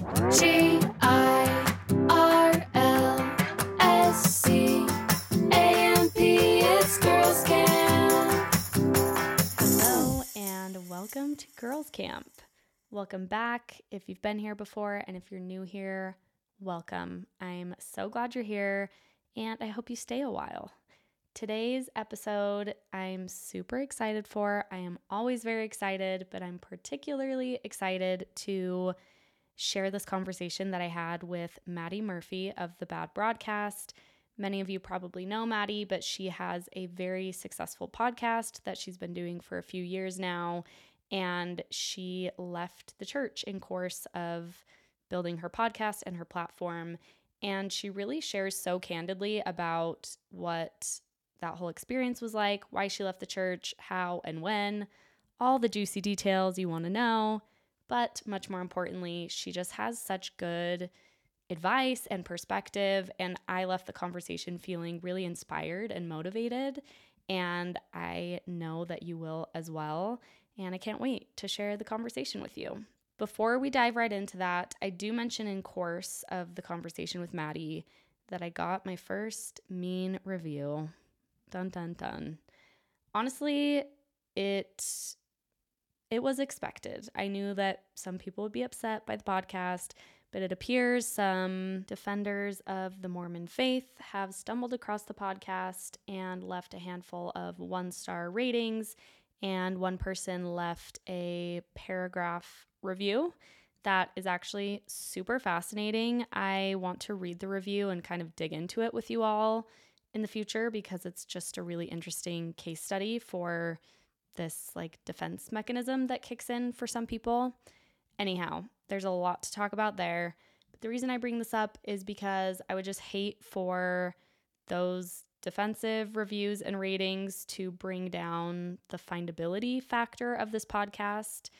G I R L S C A M P. It's Girls Camp. Hello, and welcome to Girls Camp. Welcome back if you've been here before, and if you're new here, welcome. I'm so glad you're here, and I hope you stay a while. Today's episode, I'm super excited for. I am always very excited, but I'm particularly excited to share this conversation that I had with Madi Murphy of the Bad Broadcast. Many of you probably know Madi, but she has a very successful podcast that she's been doing for a few years now. And she left the church in course of building her podcast and her platform. And she really shares so candidly about what that whole experience was like, why she left the church, how and when, all the juicy details you want to know. But much more importantly, she just has such good advice and perspective. And I left the conversation feeling really inspired and motivated. And I know that you will as well. And I can't wait to share the conversation with you. Before we dive right into that, I do mention in course of the conversation with Madi that I got my first mean review. Dun dun dun. Honestly, it it was expected. I knew that some people would be upset by the podcast, but it appears some defenders of the Mormon faith have stumbled across the podcast and left a handful of one star ratings. And one person left a paragraph review that is actually super fascinating. I want to read the review and kind of dig into it with you all in the future because it's just a really interesting case study for this like defense mechanism that kicks in for some people. Anyhow, there's a lot to talk about there. But the reason I bring this up is because I would just hate for those defensive reviews and ratings to bring down the findability factor of this podcast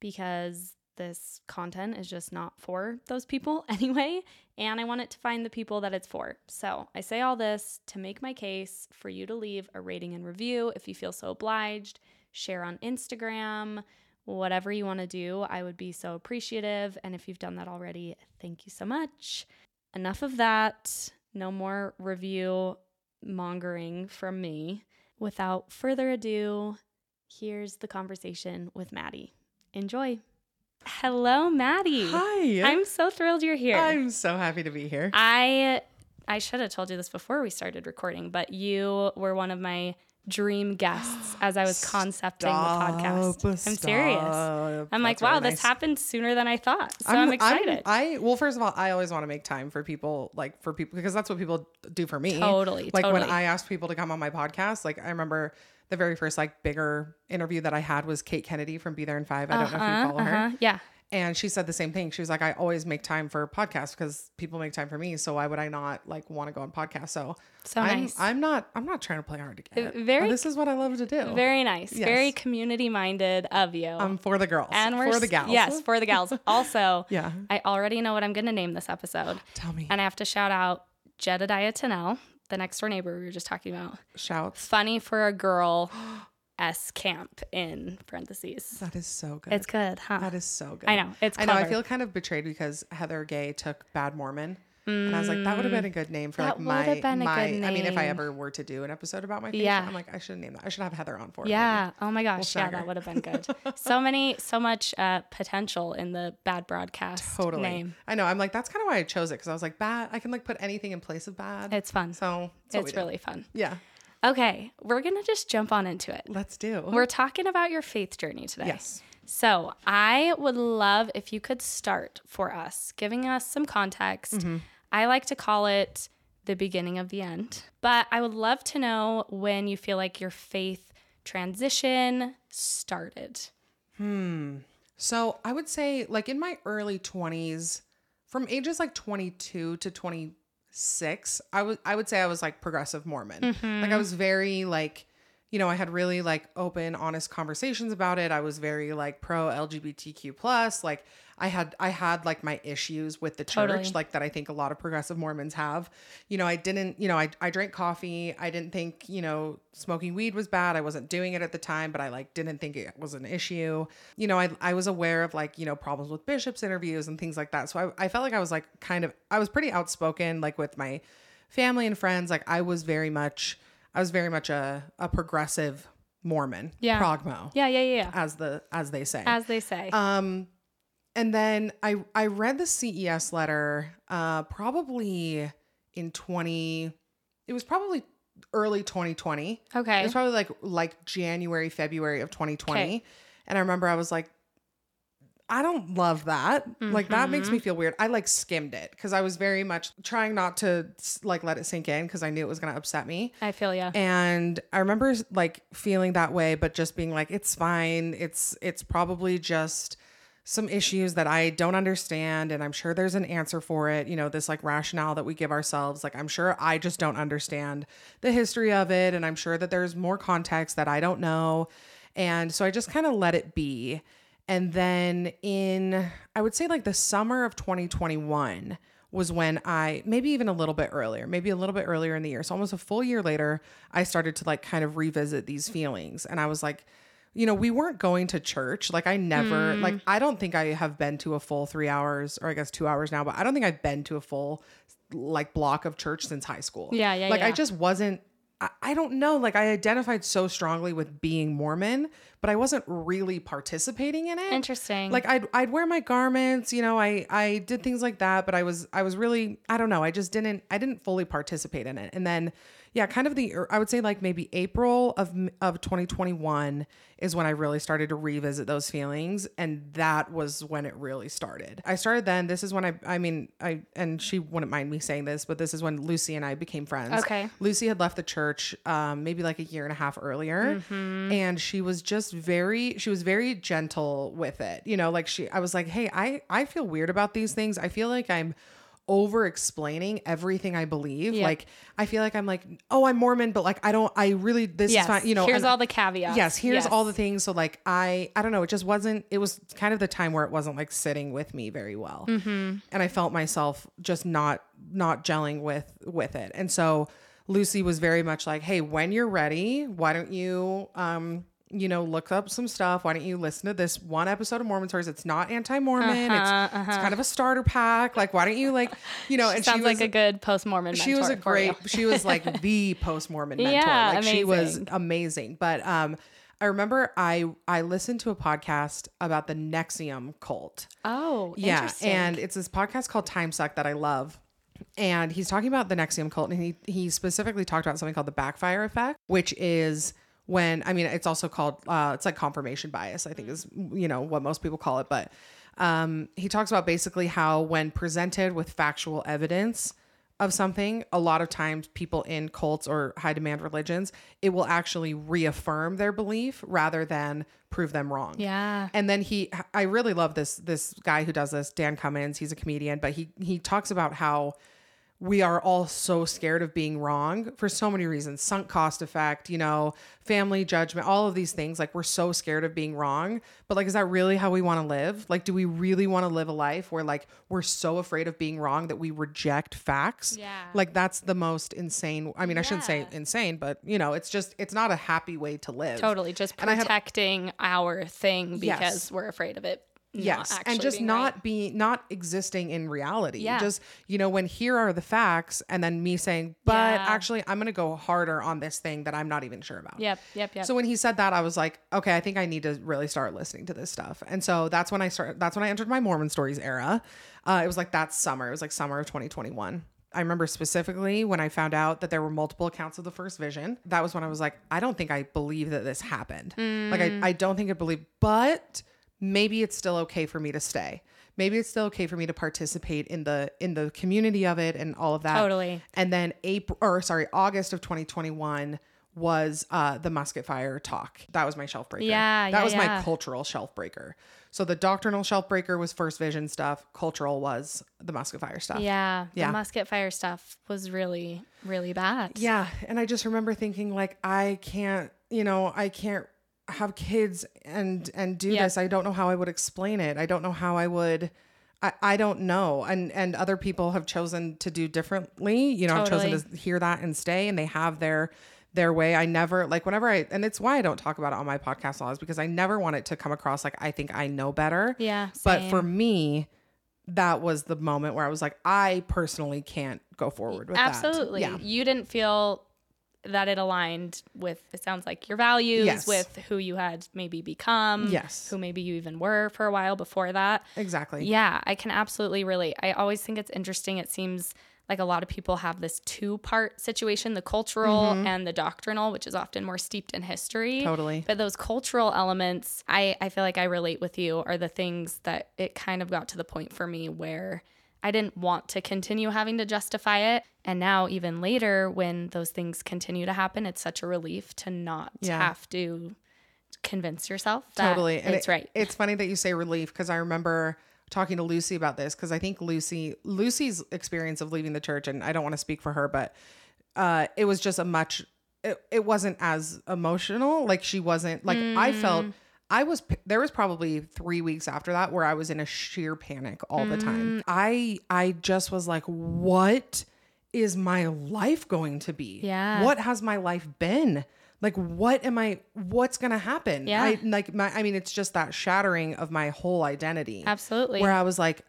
because this content is just not for those people anyway. And I want it to find the people that it's for. So I say all this to make my case for you to leave a rating and review if you feel so obliged, share on Instagram, whatever you want to do. I would be so appreciative. And if you've done that already, thank you so much. Enough of that. No more review mongering from me. Without further ado, here's the conversation with Madi. Enjoy. Hello, Madi. Hi. I'm so thrilled you're here. I'm so happy to be here. I I should have told you this before we started recording, but you were one of my dream guests as I was concepting the podcast. I'm serious. I'm like, wow, really this nice. happened sooner than I thought. So I'm, excited. I well, first of all, I always want to make time for people, like for people, because that's what people do for me. Totally, Like when. I ask people to come on my podcast, like I remember the very first like bigger interview that I had was Kate Kennedy from Be There in Five. I don't know if you follow her. uh-huh. Yeah. And she said the same thing. She was like, I always make time for podcasts because people make time for me. So why would I not like want to go on podcasts? So, So I'm, nice. I'm not, I'm not trying to play hard to get. very- this is what I love to do. Very nice. Very community minded of you. um, for the girls and we're for the gals. Yes, for the gals. Also, Yeah. I already know what I'm going to name this episode. Tell me. And I have to shout out Jedediah Tennell, the next door neighbor we were just talking about. Shouts. Funny for a girl S camp in parentheses. That is so good. It's good, huh? That is so good. I know. It's I know. I feel kind of betrayed because Heather Gay took Bad Mormon. And I was like, that would have been a good name for Mm. That like would my have been a my. I mean, if I ever were to do an episode about my faith, Yeah. I'm like, I should name that. I should have Heather on for it. Yeah. Oh my gosh. yeah, snag her. that would have been good. so many, so much uh, potential in the bad broadcast Totally. name. I know. I'm like, that's kind of why I chose it because I was like, bad. I can like put anything in place of bad. It's fun. so that's what we it's really fun. yeah. Okay, we're gonna just jump on into it. Let's do. We're talking about your faith journey today. yes. So I would love if you could start for us, giving us some context. Mm-hmm. I like to call it the beginning of the end, but I would love to know when you feel like your faith transition started. Hmm. So I would say, like in my early 20s, from ages like 22 to 26, I would I would say I was like progressive Mormon. Mm-hmm. Like I was very like, you know, I had really like open, honest conversations about it. I was very like pro LGBTQ plus. Like I had I had like my issues with the church, Totally. like that I think a lot of progressive Mormons have. You know, I didn't, you know, I, I drank coffee. I didn't think, you know, smoking weed was bad. I wasn't doing it at the time, but I like didn't think it was an issue. You know, I I was aware of like, you know, problems with bishops interviews and things like that. So I, I felt like I was like kind of I was pretty outspoken, like with my family and friends. Like I was very much I was very much a, a progressive Mormon. Yeah. Progmo. Yeah, yeah, yeah. yeah. As the as they say. As they say. Um, and then I I read the CES letter uh probably in 20 it was probably early 2020. Okay. It was probably like like January, February of 2020. Okay. And I remember I was like I don't love that. Like that makes Mm-hmm. me feel weird. I like skimmed it because I was very much trying not to like let it sink in because I knew it was going to upset me. I feel yeah. And I remember like feeling that way, but just being like, it's fine. It's it's probably just some issues that I don't understand. And I'm sure there's an answer for it. You know, this like rationale that we give ourselves. Like, I'm sure I just don't understand the history of it. And I'm sure that there's more context that I don't know. And so I just kind of let it be. And then in, I would say like the summer of 2021 was when I, maybe even a little bit earlier, maybe a little bit earlier in the year. So almost a full year later, I started to like kind of revisit these feelings. And I was like, you know, we weren't going to church. Like I never, hmm. like I don't think I have been to a full three hours, or I guess two hours now, but I don't think I've been to a full like block of church since high school. Yeah, yeah, Like I just wasn't. I, don't know. Like I identified so strongly with being Mormon, but I wasn't really participating in it. Interesting. Like I'd I'd wear my garments, you know, I I did things like that, but I was I was really I don't know, I just didn't I didn't fully participate in it. And then yeah, kind of the I would say like maybe April of of 2021 is when I really started to revisit those feelings and that was when it really started. I started then this is when I I mean I and she wouldn't mind me saying this, but this is when Lucy and I became friends. Okay. Lucy had left the church um, maybe like a year and a half earlier, Mm-hmm. and she was just very she was very gentle with it. You know, like she I was like, hey, I I feel weird about these things. I feel like I'm over explaining everything I believe. Yep. Like I feel like I'm like, oh, I'm Mormon, but like I don't I really this yes. is fine. You know, here's all the caveats. Yes, here's Yes. all the things. So like I I don't know, it just wasn't it was kind of the time where it wasn't like sitting with me very well. Mm-hmm. And I felt myself just not not gelling with with it. And so Lucy was very much like, "Hey, when you're ready, why don't you um you know, look up some stuff. Why don't you listen to this one episode of Mormon Stories? It's not anti-Mormon. Uh-huh, it's, it's kind of a starter pack. Like, why don't you like, you know? and Sounds she like a good post Mormon. she was a great she was like the post mormon mentor Yeah, like she was amazing. amazing but um i remember i i listened to a podcast about the NXIVM cult Oh, yeah interesting. and it's this podcast called time suck that i love and he's talking about the NXIVM cult and he he specifically talked about something called the backfire effect which is when i mean it's also called uh it's like confirmation bias i think is you know what most people call it but um he talks about basically how when presented with factual evidence of something a lot of times people in cults or high demand religions it will actually reaffirm their belief rather than prove them wrong yeah. and then he I really love this this guy who does this, Dan Cummins, he's a comedian, but he he talks about how we are all so scared of being wrong for so many reasons sunk cost effect you know family judgment all of these things like we're so scared of being wrong but like is that really how we want to live like do we really want to live a life where like we're so afraid of being wrong that we reject facts Yeah. like that's the most insane i mean i shouldn't say insane but you know it's just it's not a happy way to live Totally. Just And I had- protecting our thing because Yes. we're afraid of it. Yes and just not right. being not existing in reality Yeah. just you know when here are the facts and then me saying but Yeah. actually i'm gonna go harder on this thing that i'm not even sure about Yep. Yep. Yep. so when he said that i was like okay i think i need to really start listening to this stuff and so that's when i started that's when i entered my mormon stories era uh, it was like that summer it was like summer of 2021 I remember specifically when I found out that there were multiple accounts of the first vision. That was when I was like, I don't think I believe that this happened. Like, I, I don't think I believe, but maybe it's still okay for me to stay. Maybe it's still okay for me to participate in the in the community of it and all of that. Totally. And then April or sorry, August of 2021 was uh the musket fire talk. That was my shelf breaker. Yeah, That yeah, was yeah. my cultural shelf breaker. So the doctrinal shelf breaker was first vision stuff. Cultural was the musket fire stuff. yeah. Yeah. The musket fire stuff was really, really bad. Yeah. And I just remember thinking, like, I can't, you know, I can't have kids and and do Yeah. this. I don't know how I would explain it. I don't know how I would I, I don't know. And and other people have chosen to do differently. You know, I've chosen to hear that and stay and they have their their way. I never like whenever I and it's why I don't talk about it on my podcast laws because I never want it to come across like I think I know better. Yeah. But for me, that was the moment where I was like, I personally can't go forward with that. Absolutely. Yeah. You didn't feel that it aligned with it sounds like your values Yes. with who you had maybe become Yes. who maybe you even were for a while before that Exactly. yeah i can absolutely relate i always think it's interesting it seems like a lot of people have this two part situation the cultural and the doctrinal which is often more steeped in history Mm-hmm. Totally. but those cultural elements i i feel like i relate with you are the things that it kind of got to the point for me where I didn't want to continue having to justify it. And now, even later, when those things continue to happen, it's such a relief to not Yeah. have to convince yourself that totally and it's it- right. it's funny that you say relief because i remember talking to lucy about this because i think lucy lucy's experience of leaving the church and i don't want to speak for her but uh it was just a much it, it wasn't as emotional like she wasn't like i felt Mm. I was there was probably three weeks after that where i was in a sheer panic all the Mm. time i i just was like what is my life going to be Yeah. what has my life been like what am i what's gonna happen Yeah. I, like my i mean it's just that shattering of my whole identity Absolutely. where i was like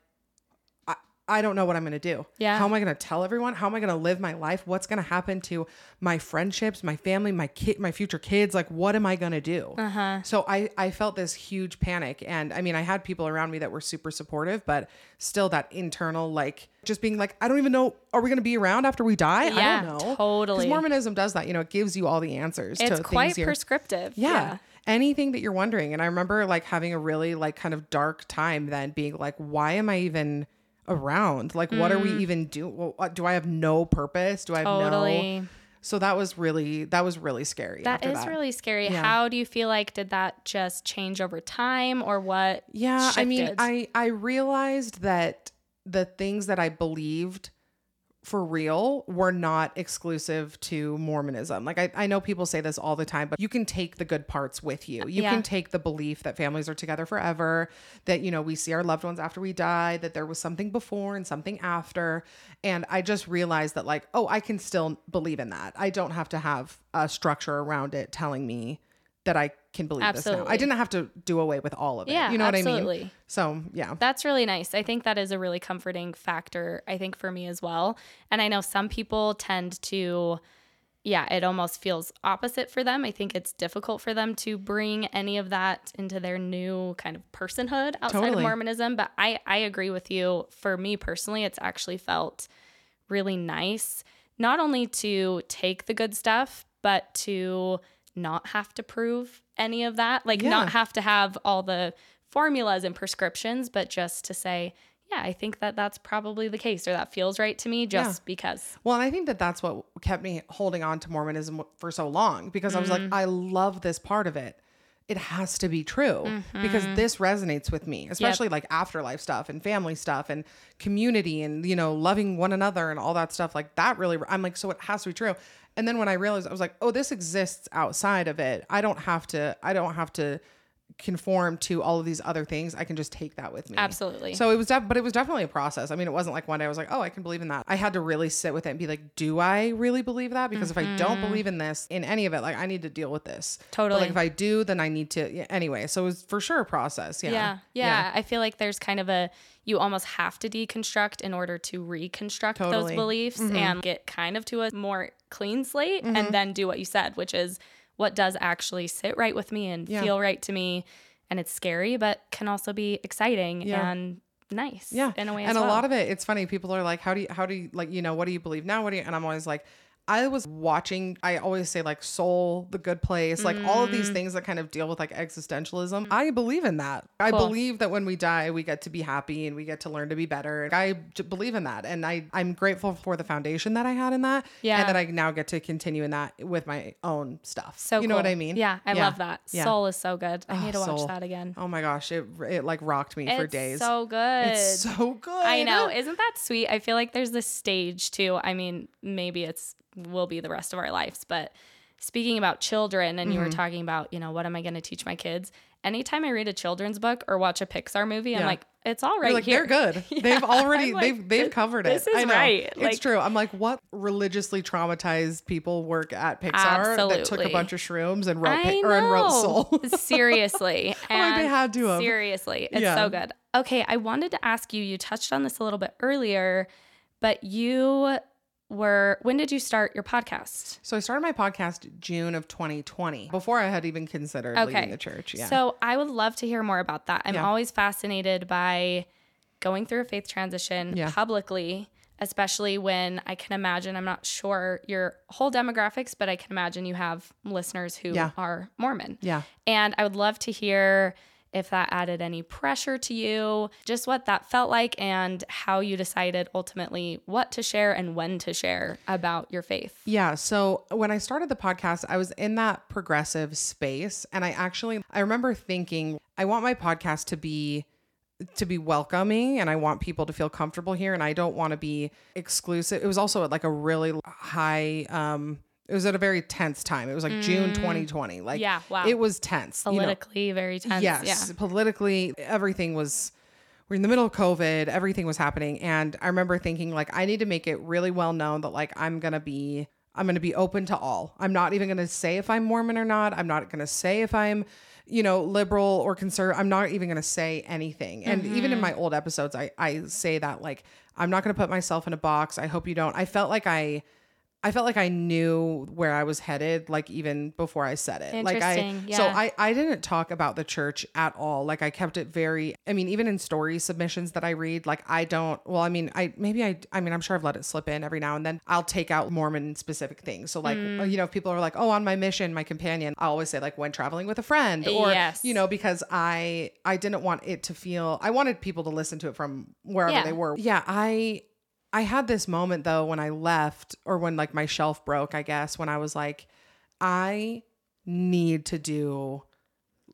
I, don't know what i'm gonna do Yeah. how am i gonna tell everyone how am i gonna live my life what's gonna happen to my friendships my family my kid my future kids like what am i gonna do uh-huh. so I, I felt this huge panic. And I mean, I had people around me that were super supportive, but still that internal, like, just being like, I don't even know, are we going to be around after we die? I don't know. totally. Because Mormonism does that. You know, it gives you all the answers It's to quite prescriptive. yeah. Anything that you're wondering. And I remember like having a really like kind of dark time then being like, why am I even around? Like, what are we even doing? Do I have no purpose? Do I have no? Mm. So that was really, that was really scary. That is really scary. Yeah. How do you feel like did that just change over time or what? Yeah, I mean. I I realized that the things that I believed for real were not exclusive to Mormonism. Like I, I know people say this all the time, but you can take the good parts with you. You Yeah. can take the belief that families are together forever, that you know, we see our loved ones after we die, that there was something before and something after. And I just realized that like, oh, I can still believe in that. I don't have to have a structure around it telling me that I can believe this now. I didn't have to do away with all of it. Yeah, you know what I mean? So yeah. That's really nice. I think that is a really comforting factor, I think, for me as well. And I know some people tend to, yeah, it almost feels opposite for them. I think it's difficult for them to bring any of that into their new kind of personhood outside of Mormonism. But I, I agree with you. For me personally, it's actually felt really nice, not only to take the good stuff, but to not have to prove any of that. Like, Yeah. not have to have all the formulas and prescriptions, but just to say, yeah, I think that that's probably the case, or that feels right to me just because. Well, and I think that that's what kept me holding on to Mormonism for so long because I was like, Mm-hmm. I love this part of it. It has to be true because Mm-hmm. this resonates with me, especially like afterlife stuff and family stuff and community and, you know, loving one another and all that stuff. Like that really, I'm like, so it has to be true. And then when I realized, I was like, oh, this exists outside of it. I don't have to, I don't have to conform to all of these other things. I can just take that with me. Absolutely. So it was, def- but it was definitely a process. I mean, it wasn't like one day I was like, oh, I can believe in that. I had to really sit with it and be like, do I really believe that? Because if I don't believe in this, in any of it, like I need to deal with this. But, Mm-hmm. Totally. like if I do, then I need to. Yeah, anyway, so it was for sure a process. Yeah. Yeah, yeah. I feel like there's kind of a you almost have to deconstruct in order to reconstruct those Totally. Mm-hmm. beliefs and get kind of to a more clean slate and then do what you said, which is what does actually sit right with me and Yeah. feel right to me. And it's scary, but can also be exciting Yeah. and nice Yeah. in a way and as a lot of it, it's funny. People are like, how do you, how do you, like, you know, what do you believe now? What do you, and I'm always like, I was watching, I always say like soul, the good place, like all of these Mm. things that kind of deal with like existentialism. I believe in that. I believe that when we die, we get to be happy and we get to learn to be better. I believe in that. And I, I'm grateful for the foundation that I had in that. Yeah. And that I now get to continue in that with my own stuff. so you know what. I mean? Yeah, I Yeah. love that. Yeah. Soul is so good. I Oh, need to watch Soul. that again. Oh my gosh. It, it like rocked me for days. so good. it's so good. I know. Isn't that sweet? I feel like there's this stage too. I mean, maybe it's will be the rest of our lives, but speaking about children and you Mm-hmm. were talking about, you know, what am I going to teach my kids? Anytime I read a children's book or watch a Pixar movie, I'm like, it's all right You're like here. they're good. they've already like, they've they've covered it. this is I know. right. It's Like- true. I'm like, what religiously traumatized people work at Pixar that took a bunch of shrooms and wrote Pi- or and wrote. Soul? seriously. I'm like, they had to have. Seriously. It's Yeah. so good. Okay. I wanted to ask you, you touched on this a little bit earlier, but you were, when did you start your podcast? So I started my podcast June of 2020 before I had even considered Okay. leaving the church. Yeah. So I would love to hear more about that. I'm Yeah. always fascinated by going through a faith transition Yeah. publicly, especially when I can imagine, I'm not sure your whole demographics, but I can imagine you have listeners who Yeah. are Mormon. yeah. And I would love to hear if that added any pressure to you, just what that felt like, and how you decided ultimately what to share and when to share about your faith. Yeah. So when I started the podcast, I was in that progressive space. And I actually, I remember thinking, I want my podcast to be to be welcoming and I want people to feel comfortable here and I don't want to be exclusive. It was also like a really high um it was at a very tense time. It was like June 2020. Like Mm. Yeah, wow. it was tense. you know. Politically, very tense. Yes, Yeah. politically, everything was. We're in the middle of COVID. Everything was happening, and I remember thinking like, I need to make it really well known that like I'm gonna be, I'm gonna be open to all. I'm not even gonna say if I'm Mormon or not. I'm not gonna say if I'm, you know, liberal or conservative. I'm not even gonna say anything. And even in my old episodes, I I say that like I'm not gonna put myself in a box. I hope you don't. I felt like I. I felt like I knew where I was headed, like even before I said it. Like I, Interesting, so. I, I didn't talk about the church at all. Like I kept it very. I mean, even in story submissions that I read, like I don't. Well, I mean, I maybe I. I mean, I'm sure I've let it slip in every now and then. I'll take out Mormon specific things. So like, Mm. you know, if people are like, oh, on my mission, my companion, I always say like when traveling with a friend, or Yes. you know, because I I didn't want it to feel. I wanted people to listen to it from wherever Yeah. they were. Yeah, I I had this moment though when I left or when like my shelf broke, I guess, when I was like, I need to do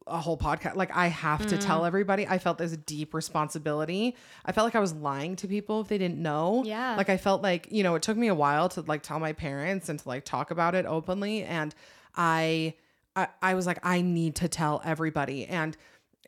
a whole podcast. Like I have to Mm. tell everybody. I felt this deep responsibility. I felt like I was lying to people if they didn't know. Yeah. Like I felt like, you know, it took me a while to like tell my parents and to like talk about it openly. And I I, I was like, I need to tell everybody. And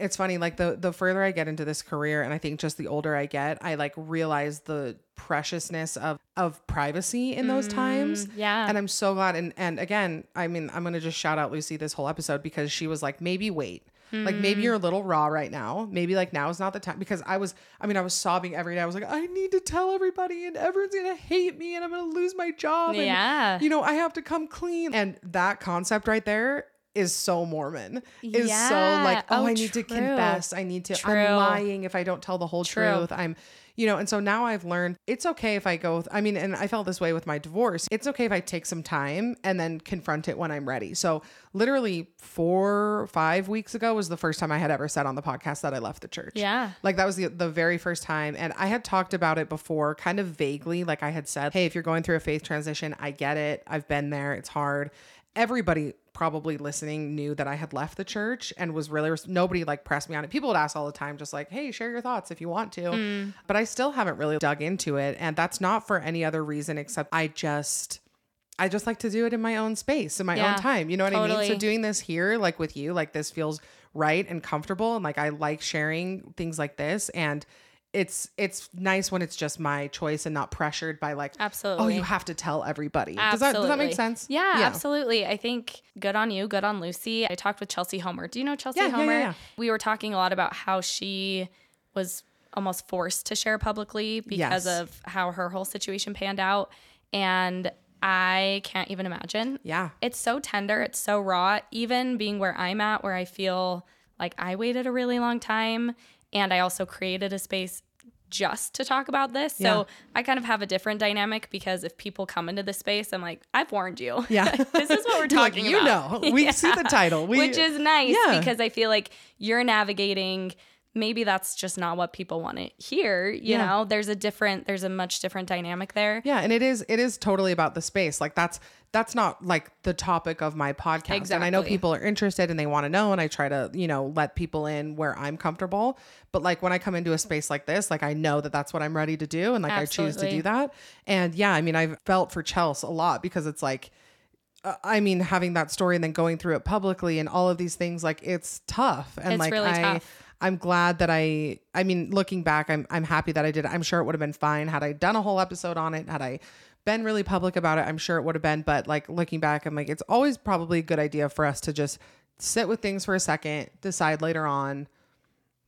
it's funny, like the the further I get into this career, and I think just the older I get, I like realize the preciousness of of privacy in those times. Mm, yeah. And I'm so glad. And and again, I mean, I'm gonna just shout out Lucy this whole episode because she was like, maybe wait. Like Mm. maybe you're a little raw right now. Maybe like now is not the time because I was I mean I was sobbing every day. I was like I need to tell everybody and everyone's going to hate me and I'm going to lose my job and Yeah. you know I have to come clean. And that concept right there is so Mormon. Is so like oh, Oh, I need to confess. I need to True. I'm lying if I don't tell the whole True. truth. I'm you know, and so now I've learned it's okay if I go, I mean, and I felt this way with my divorce. It's okay if I take some time and then confront it when I'm ready. So, literally, four, five weeks ago was the first time I had ever said on the podcast that I left the church. Yeah. Like, that was the, the very first time. And I had talked about it before, kind of vaguely. Like, I had said, hey, if you're going through a faith transition, I get it. I've been there. It's hard. Everybody probably listening knew that I had left the church and was really nobody like pressed me on it. People would ask all the time, just like, "Hey, share your thoughts if you want to," Mm. but I still haven't really dug into it, and that's not for any other reason except I just. I just like to do it in my own space, in my Yeah, own time. You know what I mean? So doing this here, like with you, like this feels right and comfortable, and like I like sharing things like this, and it's it's nice when it's just my choice and not pressured by like, absolutely. oh, you have to tell everybody. Does that does that make sense? Yeah, absolutely. I think good on you, good on Lucy. I talked with Chelsea Homer. Do you know Chelsea Yeah, yeah, yeah, Homer? yeah. We were talking a lot about how she was almost forced to share publicly because Yes. of how her whole situation panned out. And I can't even imagine. Yeah. It's so tender, it's so raw. Even being where I'm at, where I feel like I waited a really long time and I also created a space just to talk about this. So Yeah. I kind of have a different dynamic because if people come into the space, I'm like, I've warned you. Yeah. this is what we're You're like, talking you about. You know, we see the title. We- Which is nice Yeah. because I feel like you're navigating maybe that's just not what people want to hear, you Yeah. know. There's a different there's a much different dynamic there. Yeah, and it is it is totally about the space. Like that's that's not like the topic of my podcast. And I know people are interested and they want to know and I try to, you know, let people in where I'm comfortable. But like when I come into a space like this, like I know that that's what I'm ready to do and like I choose to do that. And yeah, I mean, I've felt for Chelsea a lot because it's like uh, I mean, having that story and then going through it publicly and all of these things, like it's tough. And It's like really I, tough. I'm glad that I. I mean, looking back, I'm I'm happy that I did. it. I'm sure it would have been fine had I done a whole episode on it. Had I been really public about it, I'm sure it would have been. But like looking back, I'm like, it's always probably a good idea for us to just sit with things for a second, decide later on.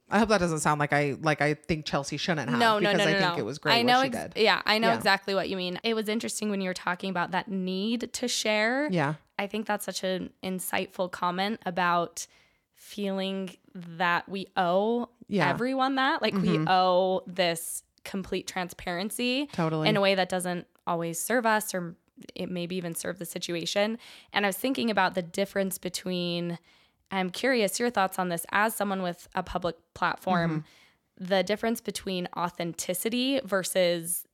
I hope that doesn't sound like I like I think Chelsea shouldn't have. no, no, because no, no, I think it was great I know, ex- did. yeah, I know Yeah. exactly what you mean. It was interesting when you were talking about that need to share. Yeah. I think that's such an insightful comment about feeling that we owe Yeah. Mm-hmm. everyone that. Like we owe this complete transparency Totally. in a way that doesn't always serve us or it maybe even serve the situation. And I was thinking about the difference between I'm curious your thoughts on this as someone with a public platform, Mm-hmm. the difference between authenticity versus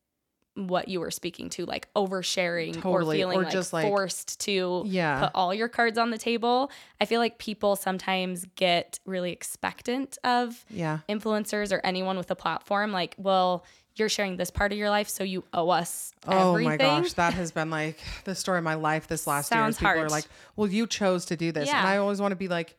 what you were speaking to, like oversharing or feeling Or like just, like- forced to Yeah. put all your cards on the table. I feel like people sometimes get really expectant of Yeah. influencers or anyone with a platform. Like, well, you're sharing this part of your life, so you owe us Oh everything. my gosh, that has been like the story of my life this last year. Sounds is People are like, "Well, you chose to do this," Yeah. and I always want to be like,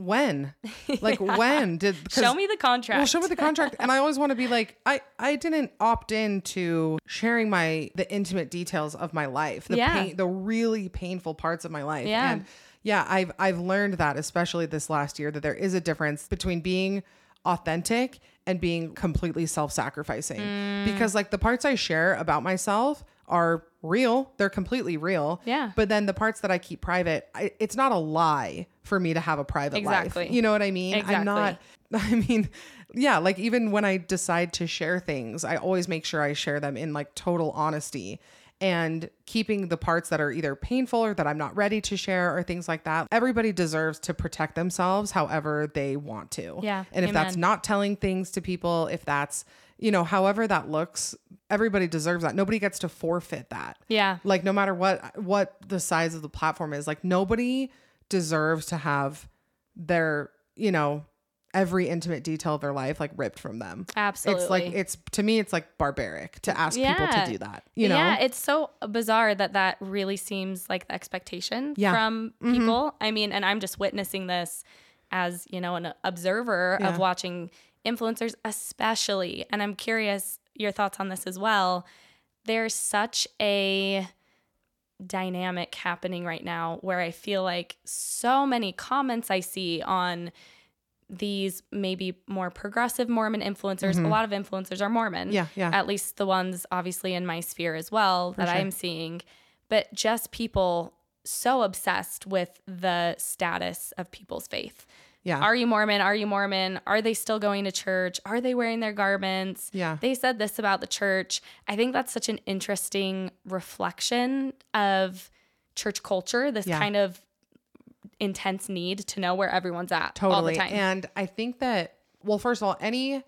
"When? Like when did Show me the contract. Well, show me the contract, and I always want to be like, I I didn't opt into sharing my the intimate details of my life, the Yeah. pain, the really painful parts of my life, Yeah. and yeah, I've I've learned that especially this last year that there is a difference between being authentic and being completely self-sacrificing Mm. because like the parts I share about myself are real they're completely real Yeah. but then the parts that I keep private I, it's not a lie for me to have a private Exactly. life you know what I mean I'm not Exactly. I mean, yeah, like even when I decide to share things, I always make sure I share them in like total honesty and keeping the parts that are either painful or that I'm not ready to share or things like that. Everybody deserves to protect themselves however they want to. Yeah, And if that's not telling things to people, if that's, you know, however that looks, everybody deserves that. Nobody gets to forfeit that Yeah. like no matter what what the size of the platform is like nobody deserves to have their you know every intimate detail of their life like ripped from them Absolutely. it's like it's to me it's like barbaric to ask people to do that you know Yeah, it's so bizarre that that really seems like the expectation Yeah. from Mhm. people. I mean, and I'm just witnessing this as, you know, an observer Yeah. of watching influencers especially. And I'm curious your thoughts on this as well. There's such a dynamic happening right now where I feel like so many comments I see on these maybe more progressive Mormon influencers. A lot of influencers are Mormon Mm-hmm. yeah yeah at least the ones obviously in my sphere as well that sure. I'm seeing, but just people so obsessed with the status of people's faith. Yeah Are you Mormon? Are you Mormon? Are they still going to church? Are they wearing their garments? Yeah. They said this about the church. I think that's such an interesting reflection of church culture, this Yeah. kind of intense need to know where everyone's at totally all the time. and i think that well first of all any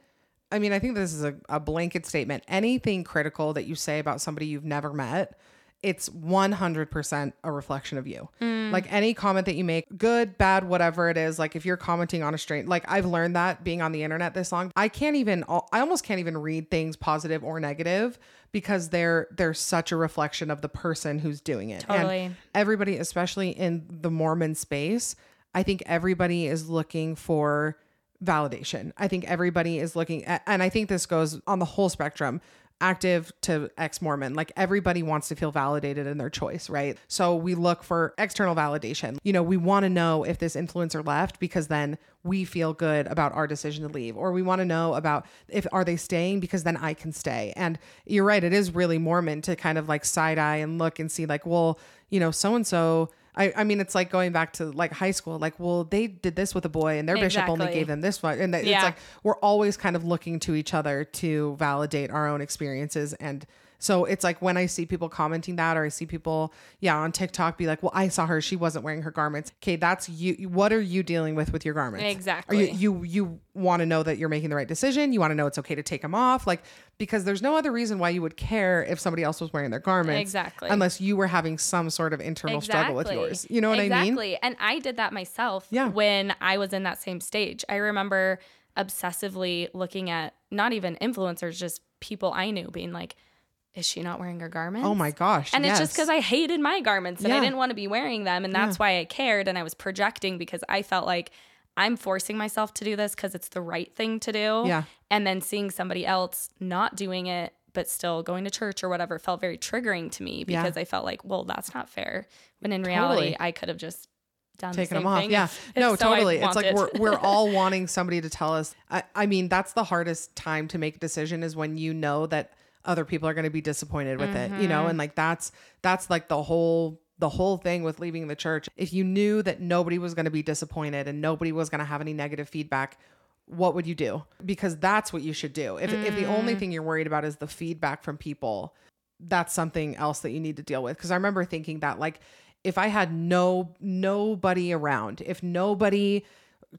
i mean i think this is a, a blanket statement anything critical that you say about somebody you've never met it's 100% a reflection of you Mm. like any comment that you make good bad whatever it is like if you're commenting on a straight like i've learned that being on the internet this long i can't even i almost can't even read things positive or negative because they're they're such a reflection of the person who's doing it And Totally. everybody, especially in the Mormon space, I think everybody is looking for validation. I think everybody is looking at, and I think this goes on the whole spectrum active to ex Mormon. Like everybody wants to feel validated in their choice, right? So we look for external validation. You know, we want to know if this influencer left because then we feel good about our decision to leave, or we want to know about if are they staying because then I can stay. And you're right, it is really Mormon to kind of like side eye and look and see like, well, you know, so and so. I, I mean, it's like going back to like high school. Like, well, they did this with a boy, and their bishop only gave them this one, and that- it's like we're always kind of looking to each other to validate our own experiences and so it's like when I see people commenting that or I see people yeah on TikTok be like well I saw her she wasn't wearing her garments okay that's you what are you dealing with with your garments Exactly. are you you you want to know that you're making the right decision you want to know it's okay to take them off like because there's no other reason why you would care if somebody else was wearing their garments Exactly. unless you were having some sort of internal struggle with yours you know what exactly. I mean Exactly. And I did that myself Yeah. when I was in that same stage. I remember obsessively looking at not even influencers, just people I knew being like, is she not wearing her garments? Oh my gosh. And it's just because I hated my garments and I didn't want to be wearing them. And that's why I cared. And I was projecting because I felt like I'm forcing myself to do this because it's the right thing to do. Yeah. And then seeing somebody else not doing it, but still going to church or whatever felt very triggering to me Yeah. because I felt like, well, that's not fair. When in reality, Totally. I could have just done taking the them off. thing Yeah. if- no, so totally. It's like we're we're all wanting somebody to tell us. I, I mean, that's the hardest time to make a decision is when you know that other people are going to be disappointed with it, you Mm-hmm. know, and like that's that's like the whole the whole thing with leaving the church. If you knew that nobody was going to be disappointed and nobody was going to have any negative feedback, what would you do? Because that's what you should do. If if the Mm. only thing you're worried about is the feedback from people, that's something else that you need to deal with because i remember thinking that like if i had no nobody around if nobody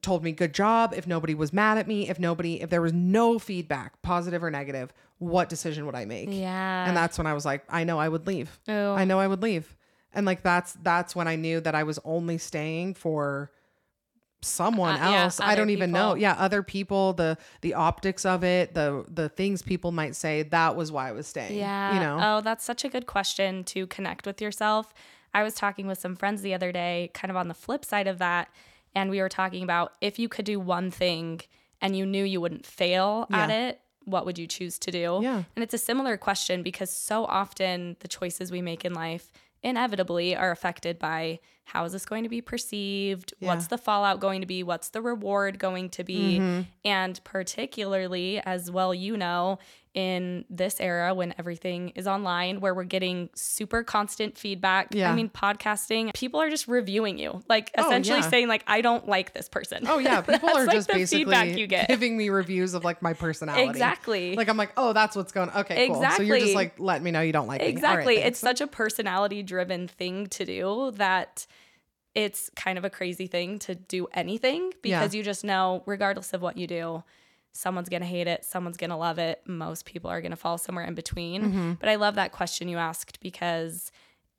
told me good job if nobody was mad at me if nobody if there was no feedback positive or negative what decision would i make Yeah. and that's when i was like i know i would leave Oh. i know i would leave and like that's that's when i knew that i was only staying for someone Uh, yeah, else i don't even know yeah other people the the optics of it the the things people might say that was why i was staying Yeah. you know Oh, that's such a good question to connect with yourself. I was talking with some friends the other day, kind of on the flip side of that. And we were talking about if you could do one thing and you knew you wouldn't fail at it, what would you choose to do? Yeah. And it's a similar question because so often the choices we make in life inevitably are affected by how is this going to be perceived? What's the fallout going to be? What's the reward going to be? Mm-hmm. And particularly, as well, you know, in this era when everything is online, where we're getting super constant feedback. Yeah. I mean, podcasting, people are just reviewing you, like Oh, essentially yeah. saying, like, I don't like this person. Oh yeah, people are like, just the feedback basically you get. giving me reviews of like my personality. Exactly. Like I'm like, oh, that's what's going. Okay, cool. So you're just like letting me know you don't like right, Exactly. thanks. it's such a personality driven thing to do that it's kind of a crazy thing to do anything because Yeah. you just know, regardless of what you do, someone's going to hate it, someone's going to love it. Most people are going to fall somewhere in between. Mm-hmm. But I love that question you asked because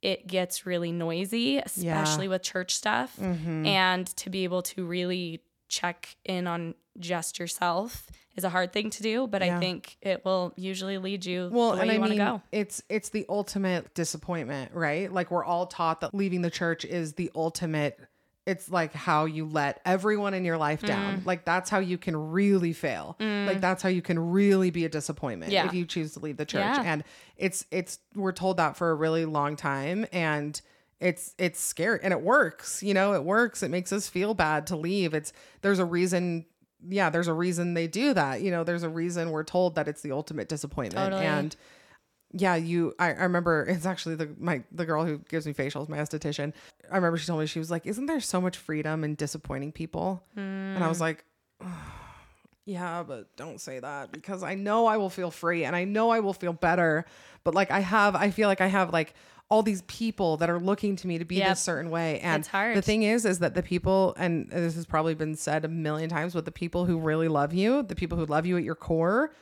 it gets really noisy, especially with church stuff. Mm-hmm. And to be able to really check in on just yourself is a hard thing to do, but Yeah. I think it will usually lead you well, and you I want to mean, go. it's it's the ultimate disappointment, right? Like we're all taught that leaving the church is the ultimate. It's like how you let everyone in your life down. Mm. Like that's how you can really fail. Like that's how you can really be a disappointment Yeah. if you choose to leave the church. Yeah. And it's it's we're told that for a really long time and it's it's scary and it works you know it works it makes us feel bad to leave it's there's a reason yeah there's a reason they do that you know there's a reason we're told that it's the ultimate disappointment Totally. and yeah you I, I remember it's actually the my the girl who gives me facials my esthetician i remember she told me she was like isn't there so much freedom in disappointing people and i was like yeah, but don't say that because I know I will feel free and I know I will feel better. But like I have, I feel like I have like all these people that are looking to me to be Yep. this certain way. And It's hard. the thing is, is that the people, and this has probably been said a million times, but the people who really love you, the people who love you at your core,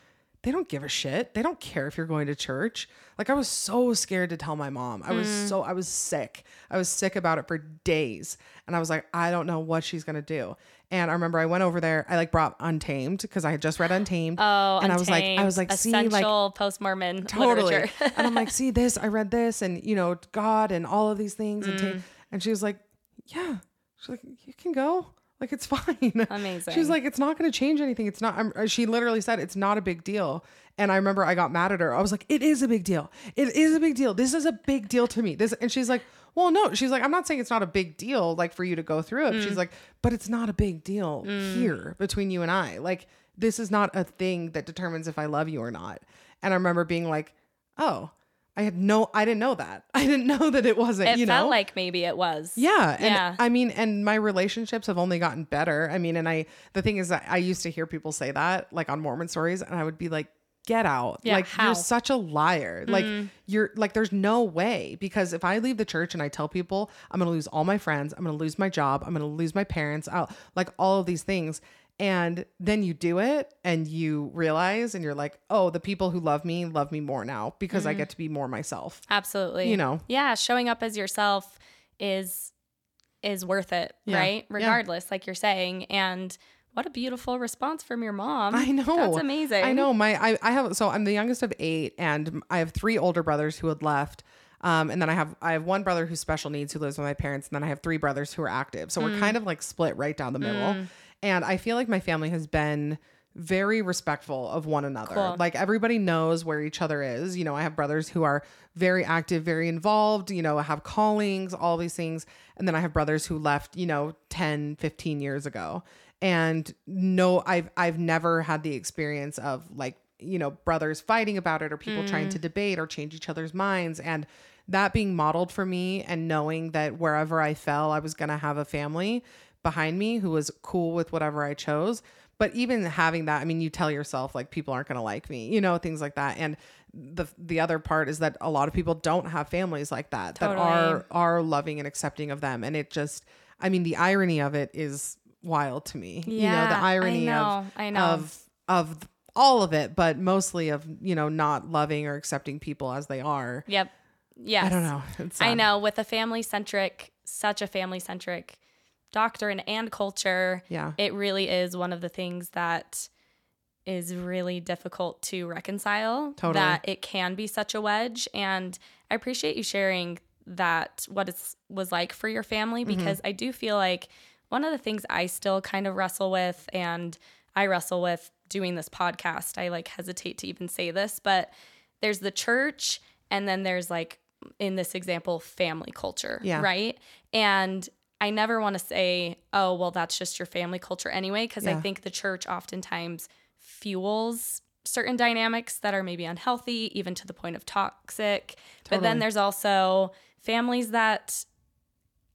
they don't give a shit. They don't care if you're going to church. Like I was so scared to tell my mom. I was Mm. so I was sick. I was sick about it for days. And I was like, I don't know what she's gonna do. And I remember I went over there. I like brought Untamed because I had just read Untamed. Oh, and I was like, I was like, see, like essential post Mormon totally. literature. and I'm like, see this, I read this, and you know, God and all of these things. And, Mm. ta- and she was like, yeah. She's like, you can go. Like it's fine. Amazing. She was like, it's not going to change anything. It's not. I'm, she literally said it's not a big deal. And I remember I got mad at her. I was like, it is a big deal. It is a big deal. This is a big deal to me. This. And she's like, well, no. She's like, I'm not saying it's not a big deal, like for you to go through it. Mm. She's like, but it's not a big deal here between you and I. Like this is not a thing that determines if I love you or not. And I remember being like, oh. I had no, I didn't know that. I didn't know that it wasn't, it you felt know, like maybe it was. yeah. And Yeah. I mean, and my relationships have only gotten better. I mean, and I, the thing is that I used to hear people say that like on Mormon stories, and I would be like, get out. Yeah, like, how? you're such a liar. Like, Mm-hmm. you're like, there's no way. Because if I leave the church and I tell people I'm going to lose all my friends, I'm going to lose my job, I'm going to lose my parents, I'll, like all of these things. And then you do it and you realize, and you're like, oh, the people who love me love me more now because Mm-hmm. I get to be more myself. Absolutely. You know. Yeah, showing up as yourself is is worth it, Yeah. right? Yeah. Regardless, like you're saying. And what a beautiful response from your mom. I know. That's amazing. I know. My I, I have so I'm the youngest of eight, and I have three older brothers who had left. Um, and then I have I have one brother who's special needs who lives with my parents, and then I have three brothers who are active. So Mm. we're kind of like split right down the middle. And I feel like my family has been very respectful of one another. Cool. Like everybody knows where each other is. You know, I have brothers who are very active, very involved, you know, have callings, all these things. And then I have brothers who left, you know, 10, 15 years ago. And no, I've I've never had the experience of like, you know, brothers fighting about it or people trying to mm. debate or change each other's minds. And that being modeled for me and knowing that wherever I fell, I was gonna have a family behind me who was cool with whatever I chose. But even having that, I mean, you tell yourself like people aren't gonna like me, you know, things like that. And the the other part is that a lot of people don't have families like that that are are loving and accepting of them. And it just I mean, the irony of it is wild to me. you know, Yeah, the irony know, of I know. of of all of it, but mostly of, you know, not loving or accepting people as they are. Yep. Yeah. I don't know. It's I know with a family centric, such a family centric doctrine and culture, Yeah. it really is one of the things that is really difficult to reconcile. Totally. That it can be such a wedge. And I appreciate you sharing that what it was like for your family Mm-hmm. because I do feel like one of the things I still kind of wrestle with and I wrestle with doing this podcast. I like hesitate to even say this, but there's the church and then there's like in this example family culture, Yeah. right? And I never want to say, oh, well, that's just your family culture anyway, because I think the church oftentimes fuels certain dynamics that are maybe unhealthy, even to the point of toxic. But then there's also families that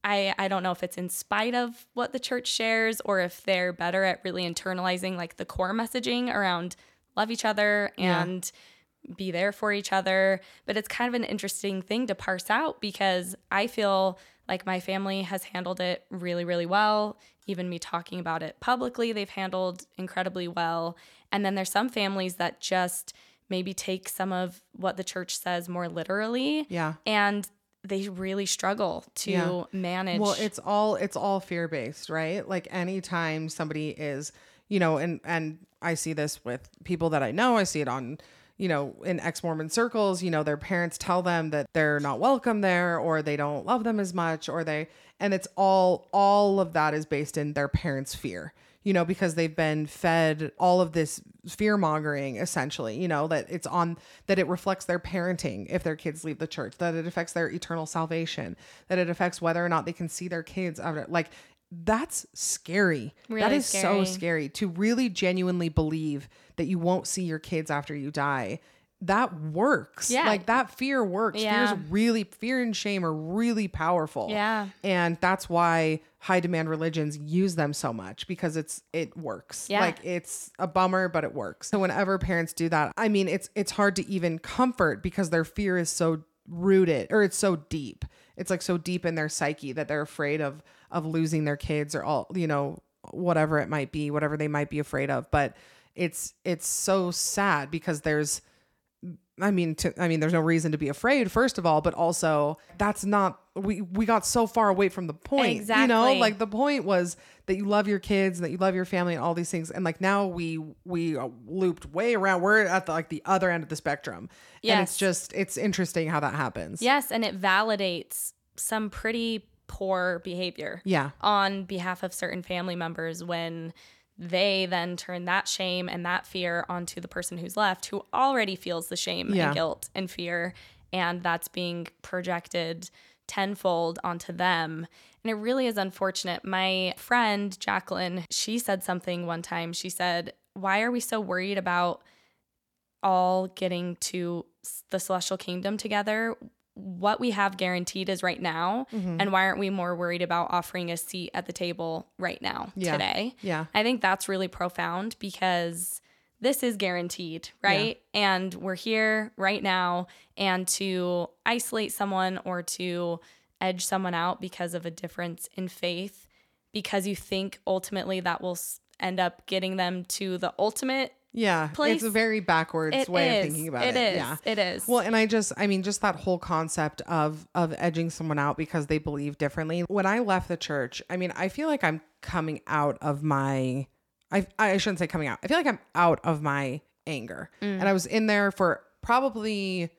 I I don't know if it's in spite of what the church shares or if they're better at really internalizing like the core messaging around love each other Yeah. and be there for each other. But it's kind of an interesting thing to parse out because I feel like my family has handled it really, really well. Even me talking about it publicly, they've handled incredibly well. And then there's some families that just maybe take some of what the church says more literally. Yeah. And they really struggle to Yeah. manage. Well, it's all it's all fear based, right? Like anytime somebody is, you know, and and I see this with people that I know. I see it on, you know, in ex Mormon circles. You know, their parents tell them that they're not welcome there, or they don't love them as much, or they, and it's all all of that is based in their parents' fear. You know, because they've been fed all of this fear mongering essentially, you know, that it's on that it reflects their parenting if their kids leave the church, that it affects their eternal salvation, that it affects whether or not they can see their kids like that's scary. that Really is so scary. scary to really genuinely believe that you won't see your kids after you die. That works. Yeah. Like that fear works. Yeah. Fear's really fear and shame are really powerful. Yeah. And that's why high demand religions use them so much because it's it works. Yeah. Like it's a bummer, but it works. So whenever parents do that, I mean it's it's hard to even comfort because their fear is so rooted or it's so deep. It's like so deep in their psyche that they're afraid of of losing their kids or all, you know, whatever it might be, whatever they might be afraid of. But it's it's so sad because there's I mean, to, I mean, there's no reason to be afraid, first of all, but also that's not we we got so far away from the point. Exactly. You know, like the point was that you love your kids, and that you love your family, and all these things, and like now we we looped way around. We're at the, like the other end of the spectrum, and it's just it's interesting how that happens. yes, and it validates some pretty poor behavior. Yeah. on behalf of certain family members when they then turn that shame and that fear onto the person who's left who already feels the shame Yeah. and guilt and fear and that's being projected tenfold onto them. And it really is unfortunate. My friend Jacqueline she said something one time. She said why are we so worried about all getting to the celestial kingdom together what we have guaranteed is right now Mm-hmm. and why aren't we more worried about offering a seat at the table right now Yeah. today Yeah. i think that's really profound because this is guaranteed right and we're here right now and to isolate someone or to edge someone out because of a difference in faith because you think ultimately that will end up getting them to the ultimate Yeah. place. It's a very backwards It way is. of thinking about It it. is. Yeah. It is. Well, and I just, I mean, just that whole concept of of edging someone out because they believe differently. When I left the church, I mean, I feel like I'm coming out of my I I shouldn't say coming out. I feel like I'm out of my anger. Mm. And I was in there for probably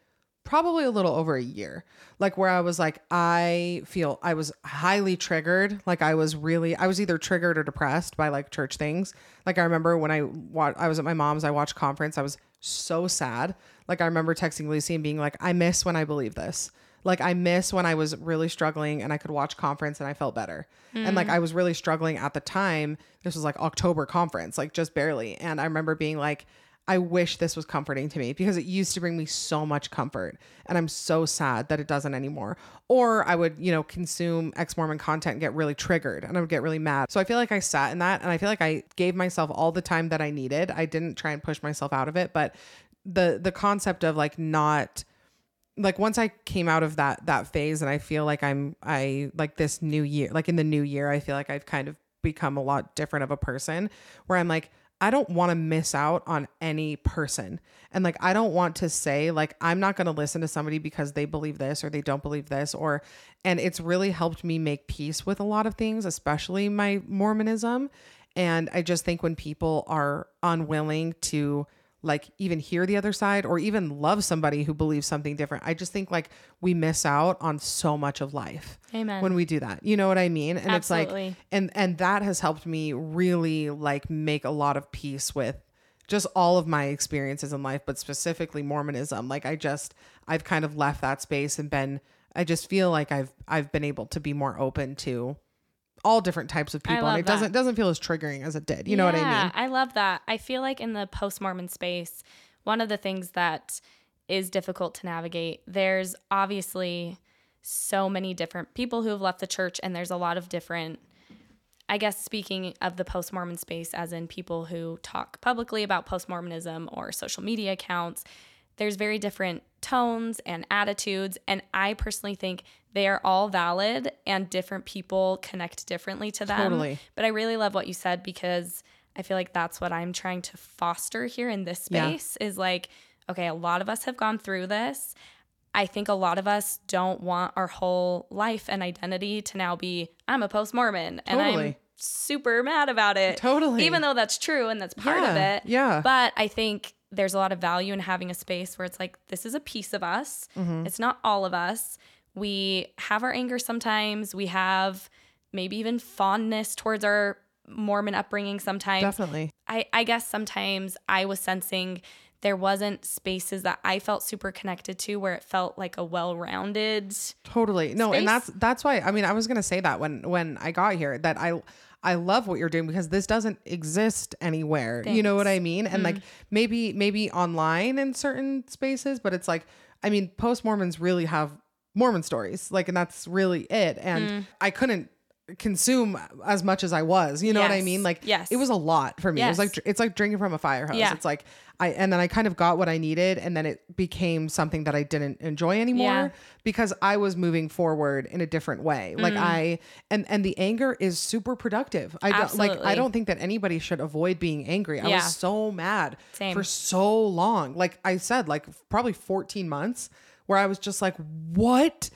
probably a little over a year. Like where I was like I feel I was highly triggered. Like I was really I was either triggered or depressed by like church things. Like I remember when I wa- I was at my mom's I watched conference. I was so sad. Like I remember texting Lucy and being like I miss when I believe this. Like I miss when I was really struggling and I could watch conference and I felt better. And like mm. I was really struggling at the time. This was like October conference, like just barely. And I remember being like, I wish this was comforting to me because it used to bring me so much comfort. And I'm so sad that it doesn't anymore. Or I would, you know, consume ex Mormon content and get really triggered and I would get really mad. So I feel like I sat in that and I feel like I gave myself all the time that I needed. I didn't try and push myself out of it, but the the concept of like not like once I came out of that that phase and I feel like I'm I like this new year like in the new year I feel like I've kind of become a lot different of a person where I'm like I don't want to miss out on any person. And like I don't want to say like I'm not going to listen to somebody because they believe this or they don't believe this or and it's really helped me make peace with a lot of things especially my Mormonism. And I just think when people are unwilling to like even hear the other side or even love somebody who believes something different. I just think like we miss out on so much of life Amen. when we do that. You know what I mean? And it's like and and that has helped me really like make a lot of peace with just all of my experiences in life, but specifically Mormonism. Like I just I've kind of left that space and been I just feel like I've I've been able to be more open to all different types of people and it that. doesn't doesn't feel as triggering as it did. You know what I mean? Yeah, mean? I love that. I feel like in the post Mormon space, one of the things that is difficult to navigate, there's obviously so many different people who have left the church, and there's a lot of different, I guess, speaking of the post Mormon space, as in people who talk publicly about post Mormonism or social media accounts, there's very different tones and attitudes. And I personally think they are all valid and different people connect differently to them. Totally. But I really love what you said because I feel like that's what I'm trying to foster here in this Yeah. space is like, okay, a lot of us have gone through this. I think a lot of us don't want our whole life and identity to now be, I'm a post Mormon and I'm super mad about it. Totally. Even though that's true and that's part of it. yeah. But I think there's a lot of value in having a space where it's like, this is a piece of us. Mm-hmm. It's not all of us. We have our anger sometimes. We have maybe even fondness towards our Mormon upbringing sometimes. Definitely. I, I guess sometimes I was sensing there wasn't spaces that I felt super connected to where it felt like a well-rounded Totally. No, space. and that's that's why I mean I was going to say that when when I got here that I I love what you're doing because this doesn't exist anywhere. You know what I mean? And like mm-hmm. maybe maybe online in certain spaces, but it's like I mean post Mormons really have Mormon stories. Like and that's really it. And I couldn't consume as much as I was. You know what I mean? Like Yes. it was a lot for me. It was like it's like drinking from a fire hose. Yeah. It's like I and then I kind of got what I needed and then it became something that I didn't enjoy anymore Yeah. because I was moving forward in a different way. Like Mm. I and and the anger is super productive. I don't like I don't think that anybody should avoid being angry. I Yeah. was so mad Same. for so long. Like I said like probably 14 months where I was just like what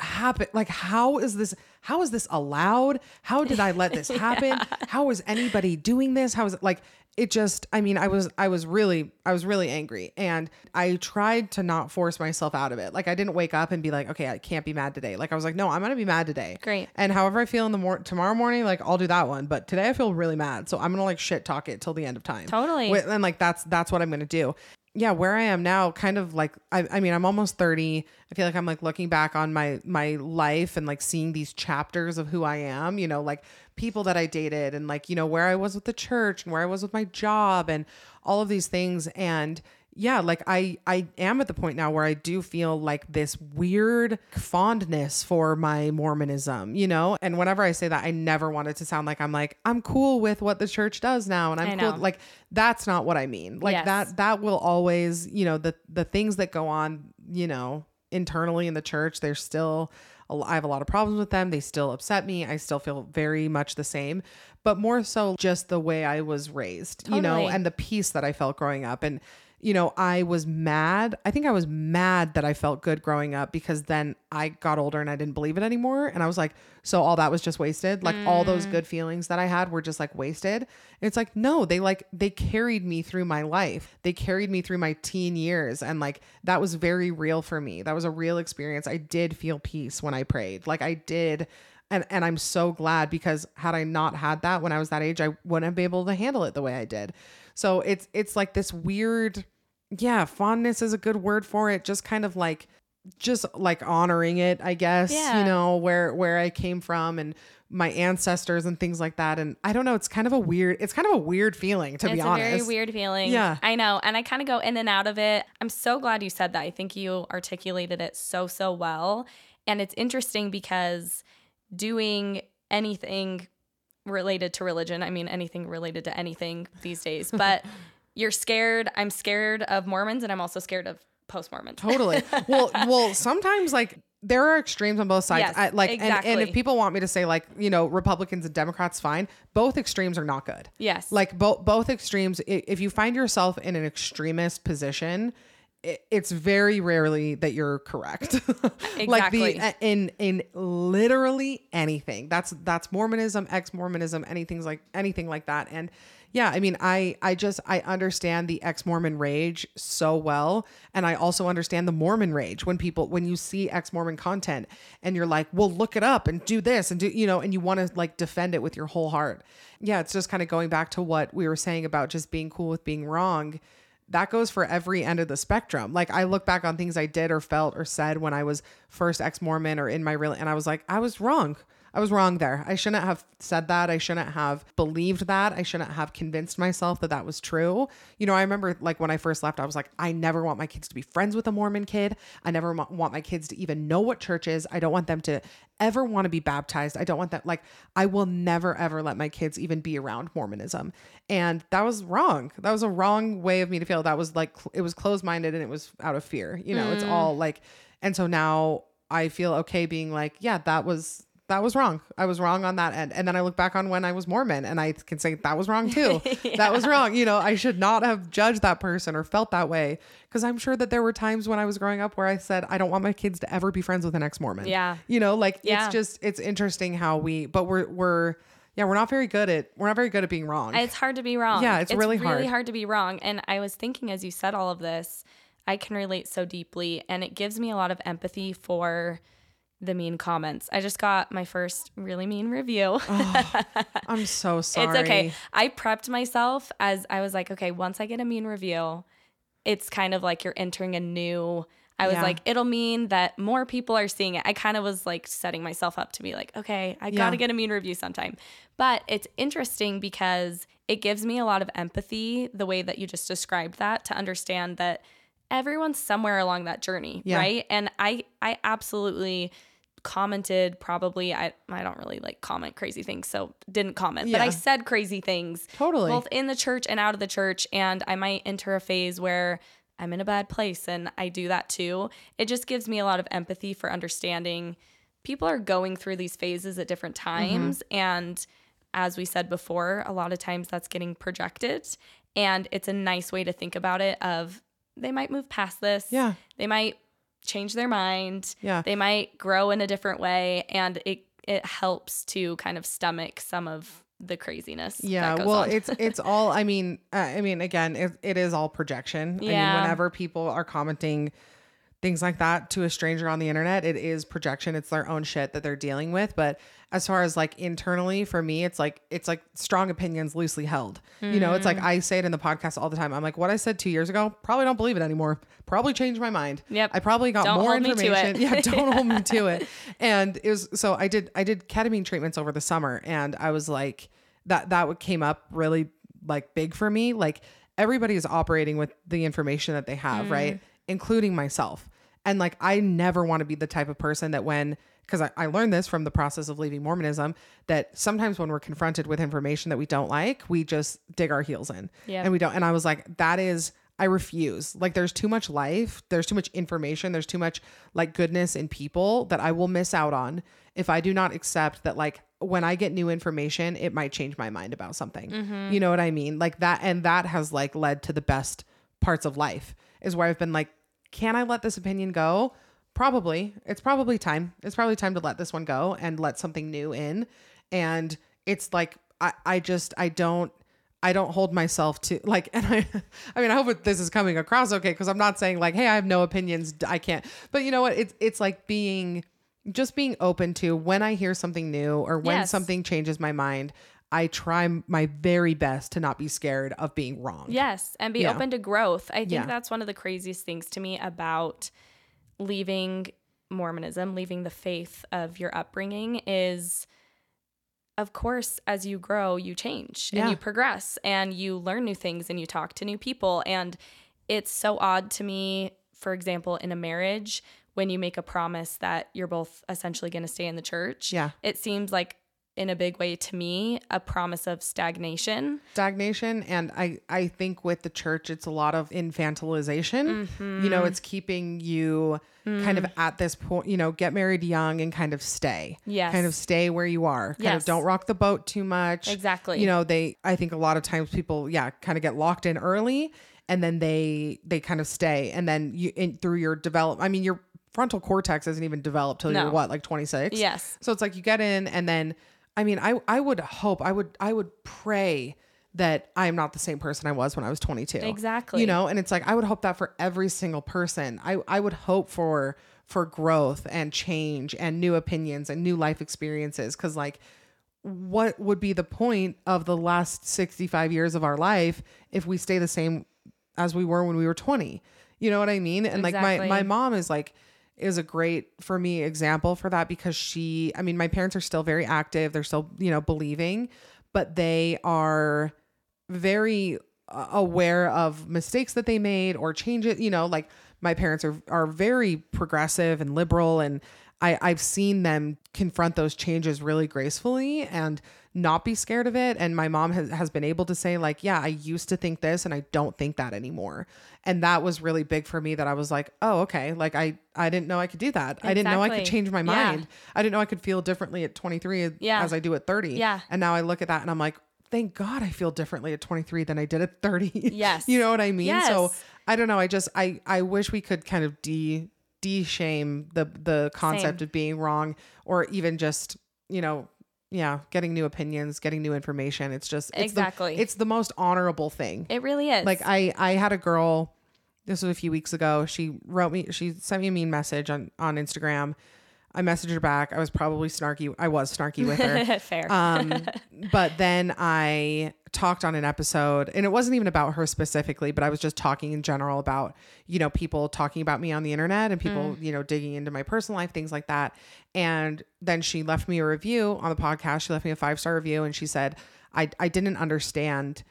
happened? Like how is this how is this allowed? How did I let this happen? How is anybody doing this? How is it like it just I mean I was I was really I was really angry and I tried to not force myself out of it. Like I didn't wake up and be like, okay, I can't be mad today. Like I was like, no, I'm gonna be mad today. Great. And however I feel in the mor- tomorrow morning, like I'll do that one. But today I feel really mad, so I'm gonna like shit talk it till the end of time. Totally. And like that's that's what I'm gonna do. Yeah, where I am now, kind of like I, I mean, I'm almost 30. I feel like I'm like looking back on my my life and like seeing these chapters of who I am. You know, like people that I dated and like you know where I was with the church and where I was with my job and all of these things and yeah like i i am at the point now where i do feel like this weird fondness for my mormonism you know and whenever i say that i never want it to sound like i'm like i'm cool with what the church does now and i'm cool like that's not what i mean like Yes. that that will always you know the the things that go on you know internally in the church they're still I have a lot of problems with them. They still upset me. I still feel very much the same, but more so just the way I was raised, you know, and the peace that I felt growing up. And you know, I was mad. I think I was mad that I felt good growing up because then I got older and I didn't believe it anymore. And I was like, so all that was just wasted. Like all those mm. good feelings that I had were just like wasted. And it's like, no, they like, they carried me through my life. They carried me through my teen years. And like, that was very real for me. That was a real experience. I did feel peace when I prayed. Like I did. And, and I'm so glad because had I not had that when I was that age, I wouldn't have been able to handle it the way I did. So it's it's like this weird yeah, fondness is a good word for it. Just kind of like just like honoring it, I guess, Yeah. you know, where where I came from and my ancestors and things like that. And I don't know, it's kind of a weird it's kind of a weird feeling to it's be a honest. very weird feeling. Yeah. I know. And I kind of go in and out of it. I'm so glad you said that. I think you articulated it so, so well. And it's interesting because doing anything related to religion, I mean, anything related to anything these days, but you're scared. I'm scared of Mormons and I'm also scared of post Mormons. Totally. well, well, sometimes like there are extremes on both sides. Yes, I, like, and, and if people want me to say like, you know, Republicans and Democrats, fine. Both extremes are not good. Yes. Like both both extremes. If you find yourself in an extremist position, it's very rarely that you're correct. like the uh, in in literally anything. That's that's Mormonism, ex Mormonism, anything like anything like that. And yeah, I mean, I I just I understand the ex Mormon rage so well, and I also understand the Mormon rage when people when you see ex Mormon content and you're like, well, look it up and do this and do you know, and you want to like defend it with your whole heart. Yeah, it's just kind of going back to what we were saying about just being cool with being wrong that goes for every end of the spectrum. Like I look back on things I did or felt or said when I was first ex-Mormon or in my real and I was like, I was wrong. I was wrong there. I shouldn't have said that. I shouldn't have believed that. I shouldn't have convinced myself that that was true. You know, I remember like when I first left, I was like, I never want my kids to be friends with a Mormon kid. I never want my kids to even know what church is. I don't want them to ever want to be baptized. I don't want that. Like, I will never, ever let my kids even be around Mormonism. And that was wrong. That was a wrong way of me to feel. That was like, it was closed minded and it was out of fear. You know, it's mm. all like, and so now I feel okay being like, yeah, that was that was wrong. I was wrong on that end. And then I look back on when I was Mormon and I can say that was wrong too. That was wrong. You know, I should not have judged that person or felt that way because I'm sure that there were times when I was growing up where I said I don't want my kids to ever be friends with an ex-Mormon. Yeah. You know, like Yeah. it's just it's interesting how we but we're we're yeah, we're not very good at we're not very good at being wrong. It's hard to be wrong. Yeah, it's really hard. really hard to be wrong. And I was thinking as you said all of this, I can relate so deeply, and it gives me a lot of empathy for the mean comments. I just got my first really mean review. Oh, I'm so sorry. It's okay. I prepped myself as I was like, okay, once I get a mean review, it's kind of like you're entering a new. I was Yeah. like, it'll mean that more people are seeing it. I kind of was like setting myself up to be like, okay, I Yeah. got to get a mean review sometime. But it's interesting because it gives me a lot of empathy the way that you just described that to understand that everyone's somewhere along that journey, Yeah. right? And I I absolutely commented probably I I don't really like comment crazy things, so didn't comment. But I said crazy things Totally. both in the church and out of the church and I might enter a phase where I'm in a bad place and I do that too. It just gives me a lot of empathy for understanding people are going through these phases at different Mm-hmm. times and as we said before, a lot of times that's getting projected and it's a nice way to think about it of they might move past this. Yeah. They might change their mind. Yeah. They might grow in a different way and it it helps to kind of stomach some of the craziness. that Yeah, well, it's it's all. I mean, uh, I mean, again, it, it is all projection. I Yeah. mean, whenever people are commenting things like that to a stranger on the internet, it is projection. It's their own shit that they're dealing with. But as far as like internally, for me, it's like it's like strong opinions loosely held. You know, it's like Mm. I say it in the podcast all the time. I'm like, what I said two years ago, probably don't believe it anymore. Probably changed my mind. Yep. I probably got Don't more hold me to information. Yeah, don't hold me to it. And it was so I did I did ketamine treatments over the summer, and I was like that that came up really like big for me. Like everybody is operating with the information that they have, right, including myself. And like I never want to be the type of person that when because I, I learned this from the process of leaving Mormonism that sometimes when we're confronted with information that we don't like, we just dig our heels in. Yeah. And we don't. And I was like, that is I refuse. Like there's too much life, there's too much information, there's too much like goodness in people that I will miss out on if I do not accept that like when I get new information, it might change my mind about something. Mm-hmm. You know what I mean? Like that and that has like led to the best parts of life is where I've been like, can I let this opinion go? Probably. It's probably time. It's probably time to let this one go and let something new in. And it's like I, I just I don't I don't hold myself to like and I I mean I hope this is coming across okay because I'm not saying like hey I have no opinions I can't but you know what it's it's like being just being open to when I hear something new or when Yes. something changes my mind I try my very best to not be scared of being wrong. Yes, and be Yeah. open to growth. I think Yeah. that's one of the craziest things to me about leaving Mormonism, leaving the faith of your upbringing is of course as you grow you change and you progress and you learn new things and you talk to new people and it's so odd to me for example in a marriage when you make a promise that you're both essentially going to stay in the church Yeah. it seems like in a big way to me a promise of stagnation stagnation and i i think with the church it's a lot of infantilization Mm-hmm. you know it's keeping you kind Mm. of at this point you know get married young and kind of stay Yes. kind of stay where you are kind Yes. of don't rock the boat too much Exactly. you know they i think a lot of times people yeah kind of get locked in early and then they they kind of stay and then you in through your develop i mean your frontal cortex isn't even developed till No. you're what like 26 Yes. so it's like you get in and then I mean I I would hope I would I would pray that I am not the same person I was when I was 22. Exactly. You know, and it's like I would hope that for every single person. I I would hope for for growth and change and new opinions and new life experiences cuz like what would be the point of the last 65 years of our life if we stay the same as we were when we were 20 you know what i mean and like my my mom is like is a great for me example for that because she i mean my parents are still very active. They're still you know believing but they are very uh, aware of mistakes that they made or change it you know like my parents are are very progressive and liberal and I, I've seen them confront those changes really gracefully and not be scared of it. And my mom has, has been able to say, like, yeah, I used to think this and I don't think that anymore. And that was really big for me that I was like, oh, okay. Like I, I didn't know I could do that. I didn't know I could change my Yeah. mind. I didn't know I could feel differently at 23 Yeah. as I do at 30. Yeah. And now I look at that and I'm like, thank God I feel differently at 23 than I did at 30. Yes. you know what I mean? Yes. So I don't know. I just, I, I wish we could kind of de, de-shame the, the concept Same. of being wrong or even just, you know, yeah, getting new opinions, getting new information. It's just, it's Exactly. The, it's the most honorable thing. It really is. Like I, I had a girl, this was a few weeks ago. She wrote me, she sent me a mean message on, on Instagram. I messaged her back. I was probably snarky. I was snarky with her. fair. Um, but then I talked on an episode, and it wasn't even about her specifically, but I was just talking in general about, you know, people talking about me on the internet and people, you know, digging into my personal life, things like that. And then she left me a review on the podcast. She left me a five star review, and she said, I, I didn't understand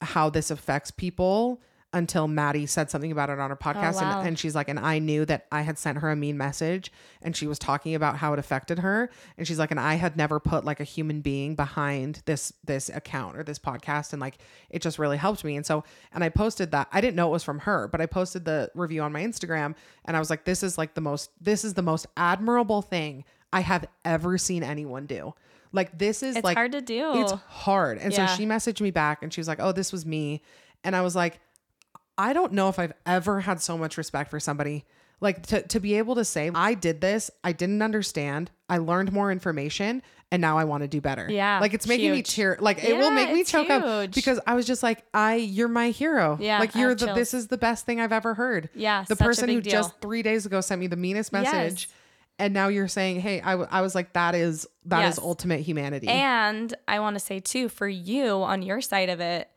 how this affects people until Madi said something about it on her oh, podcast. wow. and, and she's like, and I knew that I had sent her a mean message and she was talking about how it affected her. And she's like, and I had never put like a human being behind this, this account or this podcast. And like, it just really helped me. And so, and I posted that I didn't know it was from her, but I posted the review on my Instagram and I was like, this is like the most, this is the most admirable thing I have ever seen anyone do. Like this is It's like hard to do. It's hard. And Yeah. so she messaged me back and she was like, "Oh, this was me." And I was like, I don't know if I've ever had so much respect for somebody. Like to, to be able to say, I did this, I didn't understand, I learned more information, and now I want to do better. Yeah, Like it's making me cheer. like it will make me choke up because I was just like, I you're my hero. Yeah, Like you're the this is the best thing I've ever heard. Yeah, The person who big just three days ago sent me the meanest Yes. message. And now you're saying, hey, I, w- I was like, that is that is Yes. ultimate humanity. And I want to say too, for you on your side of it,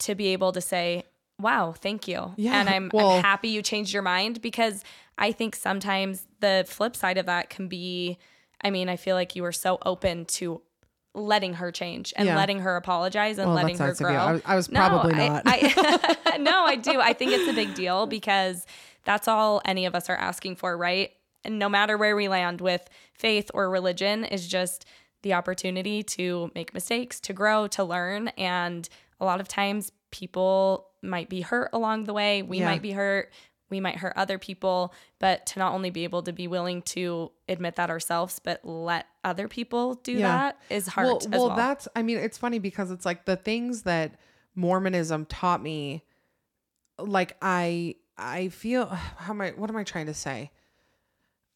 to be able to say, "Wow, thank you," Yeah, and I'm, well- I'm happy you changed your mind because I think sometimes the flip side of that can be, I mean, I feel like you were so open to letting her change and Yeah. letting her apologize and Well, letting her grow. I was- I was No, probably I- not. I, no, I do. I think it's a big deal because that's all any of us are asking for, right? And no matter where we land with faith or religion, is just the opportunity to make mistakes, to grow, to learn. And a lot of times people might be hurt along the way. We Yeah. might be hurt. We might hurt other people, but to not only be able to be willing to admit that ourselves, but let other people do Yeah. that is hard well, as well, well. that's I mean, it's funny because it's like the things that Mormonism taught me like I I feel how am I what am I trying to say?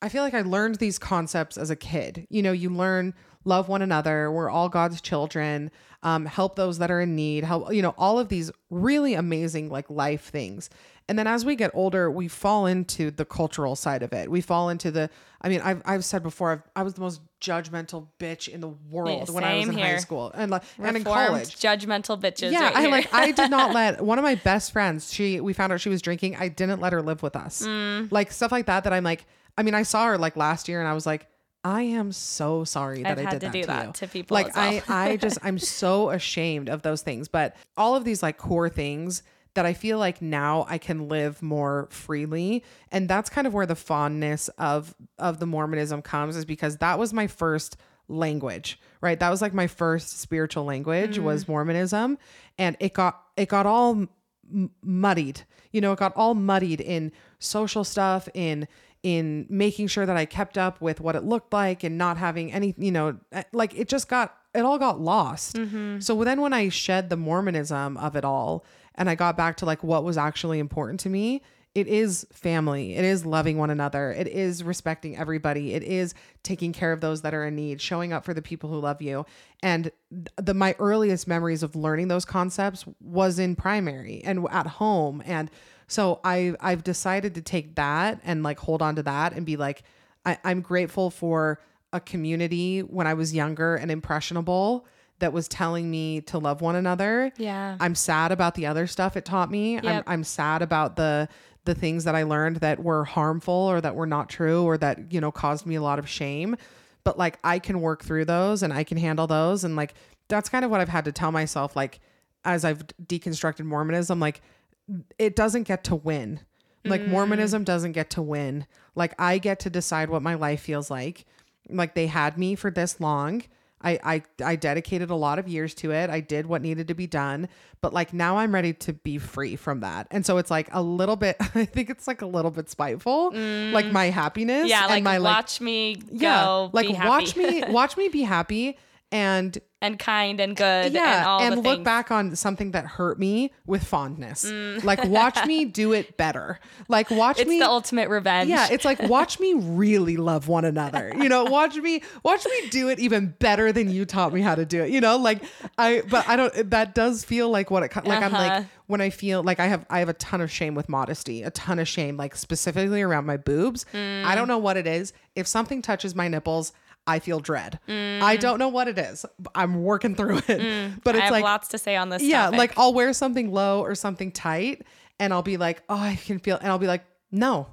I feel like I learned these concepts as a kid. You know, you learn love one another. We're all God's children. Um, help those that are in need. Help, you know, all of these really amazing like life things. And then as we get older, we fall into the cultural side of it. We fall into the. I mean, I've I've said before, I've, I was the most judgmental bitch in the world when I was in high school and like and in college judgmental bitches. yeah right i here. like i did not let one of my best friends she we found out she was drinking i didn't let her live with us Mm. like stuff like that that i'm like i mean i saw her like last year and i was like i am so sorry that I've i did to that do to that you. to people like well. i i just i'm so ashamed of those things. But all of these like core things that I feel like now I can live more freely. And that's kind of where the fondness of of the Mormonism comes is because that was my first language right? That was like my first spiritual language mm. was Mormonism. And it got it got all m- muddied. You know it got all muddied in social stuff in in making sure that I kept up with what it looked like and not having any you know eh, like it just got it all got lost. So then when I shed the Mormonism of it all and I got back to like what was actually important to me it is family. It is loving one another. It is respecting everybody. It is taking care of those that are in need showing up for the people who love you. And the my earliest memories of learning those concepts was in primary and at home. And so i i've decided to take that and like hold on to that and be like I, i'm grateful for a community when i was younger and impressionable that was telling me to love one another Yeah. I'm sad about the other stuff it taught me. I'm I'm sad about the the things that I learned that were harmful or that were not true or that, you know, caused me a lot of shame. But like I can work through those and I can handle those and like that's kind of what I've had to tell myself like as I've deconstructed Mormonism like it doesn't get to win. Like mm. Mormonism doesn't get to win. Like I get to decide what my life feels like. Like they had me for this long. I, I I dedicated a lot of years to it. I did what needed to be done, but like now I'm ready to be free from that. And so it's like a little bit. I think it's like a little bit spiteful, like mm. my happiness. yeah, and like my watch me go. yeah, like be happy. watch me watch me be happy and and kind and good yeah, and all the look things. back on something that hurt me with fondness. Like watch me do it better. Like watch Mm. It's me the ultimate revenge. yeah, it's like watch me really love one another. You know, watch me watch me do it even better than you taught me how to do it. You know, like I but I don't that does feel like what it like I'm Uh-huh. like when I feel like I have I have a ton of shame with modesty, a ton of shame like specifically around my boobs. Mm. I don't know what it is. If something touches my nipples, I feel dread. I don't know what it is. I'm working through it. But Mm. I it's have like lots to say on this. yeah, topic. like I'll wear something low or something tight and I'll be like, oh, I can feel, and I'll be like, no,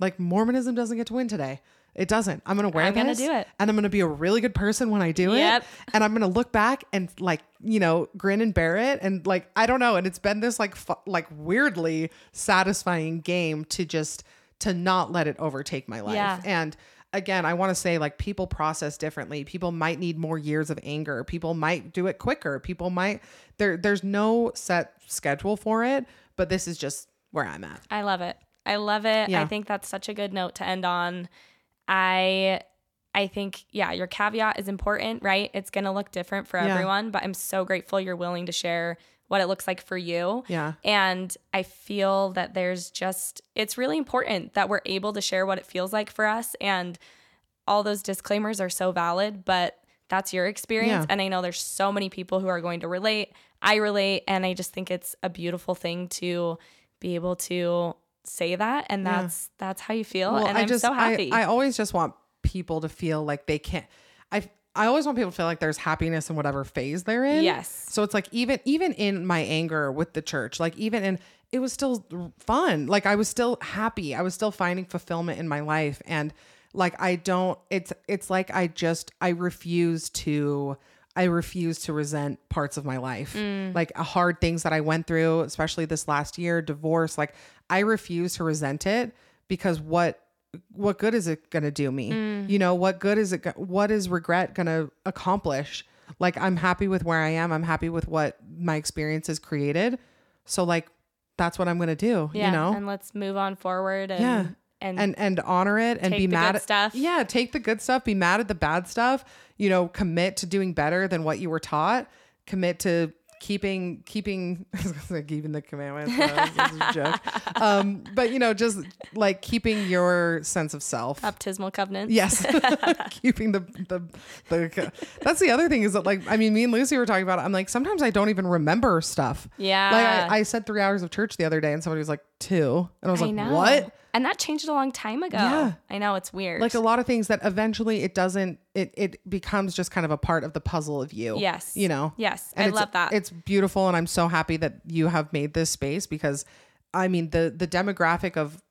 like Mormonism doesn't get to win today. It doesn't. I'm gonna wear I'm gonna do it. and I'm gonna be a really good person when I do Yep. it. And I'm gonna look back and like you know grin and bear it, and like I don't know. And it's been this like fu- like weirdly satisfying game to just to not let it overtake my life. Yeah. And again, I want to say like people process differently. People might need more years of anger. People might do it quicker. People might there there's no set schedule for it, but this is just where I'm at. I love it. I love it. Yeah. I think that's such a good note to end on. I I think yeah, your caveat is important, right? It's going to look different for Yeah. everyone, but I'm so grateful you're willing to share what it looks like for you. Yeah. And I feel that there's just it's really important that we're able to share what it feels like for us and all those disclaimers are so valid, but that's your experience Yeah. and I know there's so many people who are going to relate. I relate and I just think it's a beautiful thing to be able to say that and Yeah. that's that's how you feel Well, and I I'm just so happy. I, I always just want people to feel like they can't I I always want people to feel like there's happiness in whatever phase they're in. Yes. So it's like even even in my anger with the church, like even in it was still fun. Like I was still happy. I was still finding fulfillment in my life and like I don't it's it's like I just I refuse to I refuse to resent parts of my life. Like uh, hard things that I went through, especially this last year, divorce, like I refuse to resent it because what what good is it going to do me? You mm. know, what good is it go- what is regret going to accomplish? Like I'm happy with where I am. I'm happy with what my experience has created. So like that's what I'm going to do, yeah, you know? and let's move on forward and Yeah. and, and and honor it and be mad at stuff. Yeah, take the good stuff, be mad at the bad stuff, you know, commit to doing better than what you were taught, commit to keeping keeping keeping the commandments. That was- a joke. Um, but you know, just like keeping your sense of self. Baptismal covenant. Yes, keeping the, the the that's the other thing is that like I mean me and Lucy were talking about. It. I'm like sometimes I don't even remember stuff. Yeah. Like I, I said three hours of church the other day, and somebody was like two, and I was I like, know. what? And that changed a long time ago. Yeah. I know it's weird. Like a lot of things that eventually it doesn't. It it becomes just kind of a part of the puzzle of you. Yes. you know. Yes. And I love that. It's beautiful, and I'm so happy that you have made this space because, I mean, the the demographic of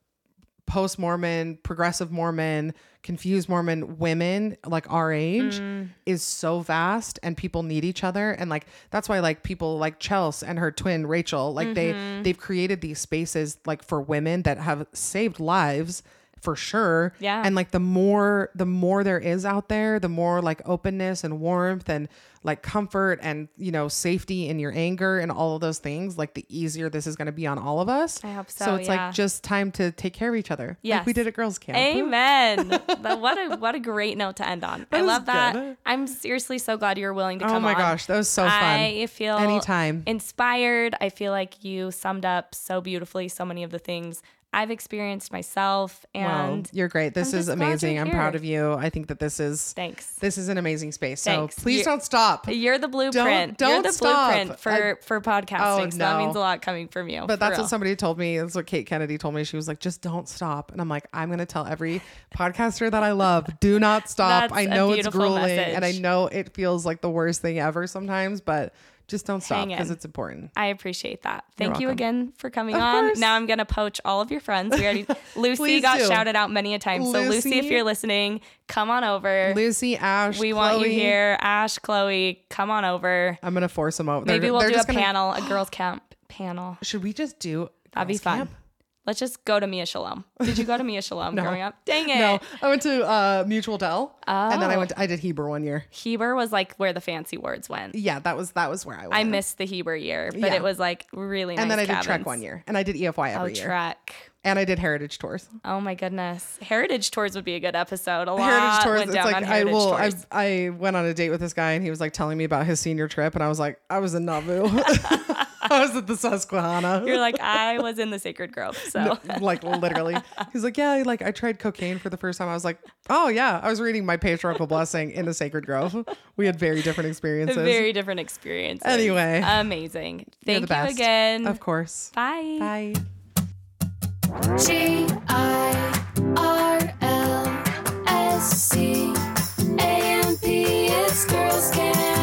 post Mormon, progressive Mormon, confused Mormon women like our age Mm. is so vast, and people need each other, and like that's why like people like Chelsea and her twin Rachel, like Mm-hmm. they they've created these spaces like for women that have saved lives for sure Yeah. and like the more the more there is out there the more like openness and warmth and like comfort and you know safety in your anger and all of those things like the easier this is going to be on all of us I hope so so, it's yeah. like just time to take care of each other Yes. like we did at girls camp Amen. But what a what a great note to end on. I love that. good. I'm seriously so glad you're willing to oh come oh my on. gosh that was so fun I feel Anytime. inspired. I feel like you summed up so beautifully so many of the things I've experienced myself. Wow, And you're great this I'm is amazing i'm proud of you i think that this is thanks. this is an amazing space so Thanks. please You- don't stop You're the blueprint. don't You're the stop. blueprint for I- for podcasting. Oh, so that means a lot coming from you. But that's real. what somebody told me. That's what Kate Kennedy told me. She was like, just don't stop. And I'm like, I'm going to tell every podcaster that I love, do not stop. I know it's grueling and I know it feels like the worst thing ever sometimes, but just don't stop because it's important. I appreciate that. Thank you again for coming Of on. course. Now I'm gonna poach all of your friends. We already Lucy got do. shouted out many a time. So Lucy, if you're listening, come on over. Lucy, Ash, we want you here. Ash, Chloe, come on over. I'm going to force them over. Maybe They're- we'll they're do a gonna- panel, a girls' camp panel. Should we just do That'd be fun. camp? Let's just go to Mia Shalom. Did you go to Mia Shalom No. growing up? Dang it. No, I went to uh, Mutual Dell, and then I Oh. went. To, I did Heber one year. Heber was like where the fancy words went. Yeah, that was that was where I went. I missed the Heber year, but Yeah. it was like really nice. and then I did Trek one year, and I did EFY Oh, every year, Trek. and I did Heritage tours. Oh my goodness. Heritage tours would be a good episode. A lot Heritage tours. went It's down like on I Heritage will. I. I went on a date with this guy, and he was like telling me about his senior trip, and I was like, I was in Nauvoo. I was at the Susquehanna. You're like, I was in the Sacred Grove. So, like, literally. He's like, Yeah, like, I tried cocaine for the first time. I was like, Oh, yeah. I was reading my patriarchal blessing in the Sacred Grove. We had very different experiences. Very different experiences. Anyway, amazing. Thank you best. again. Of course. Bye. Bye. G I R L S C A M P. It's Girls Can.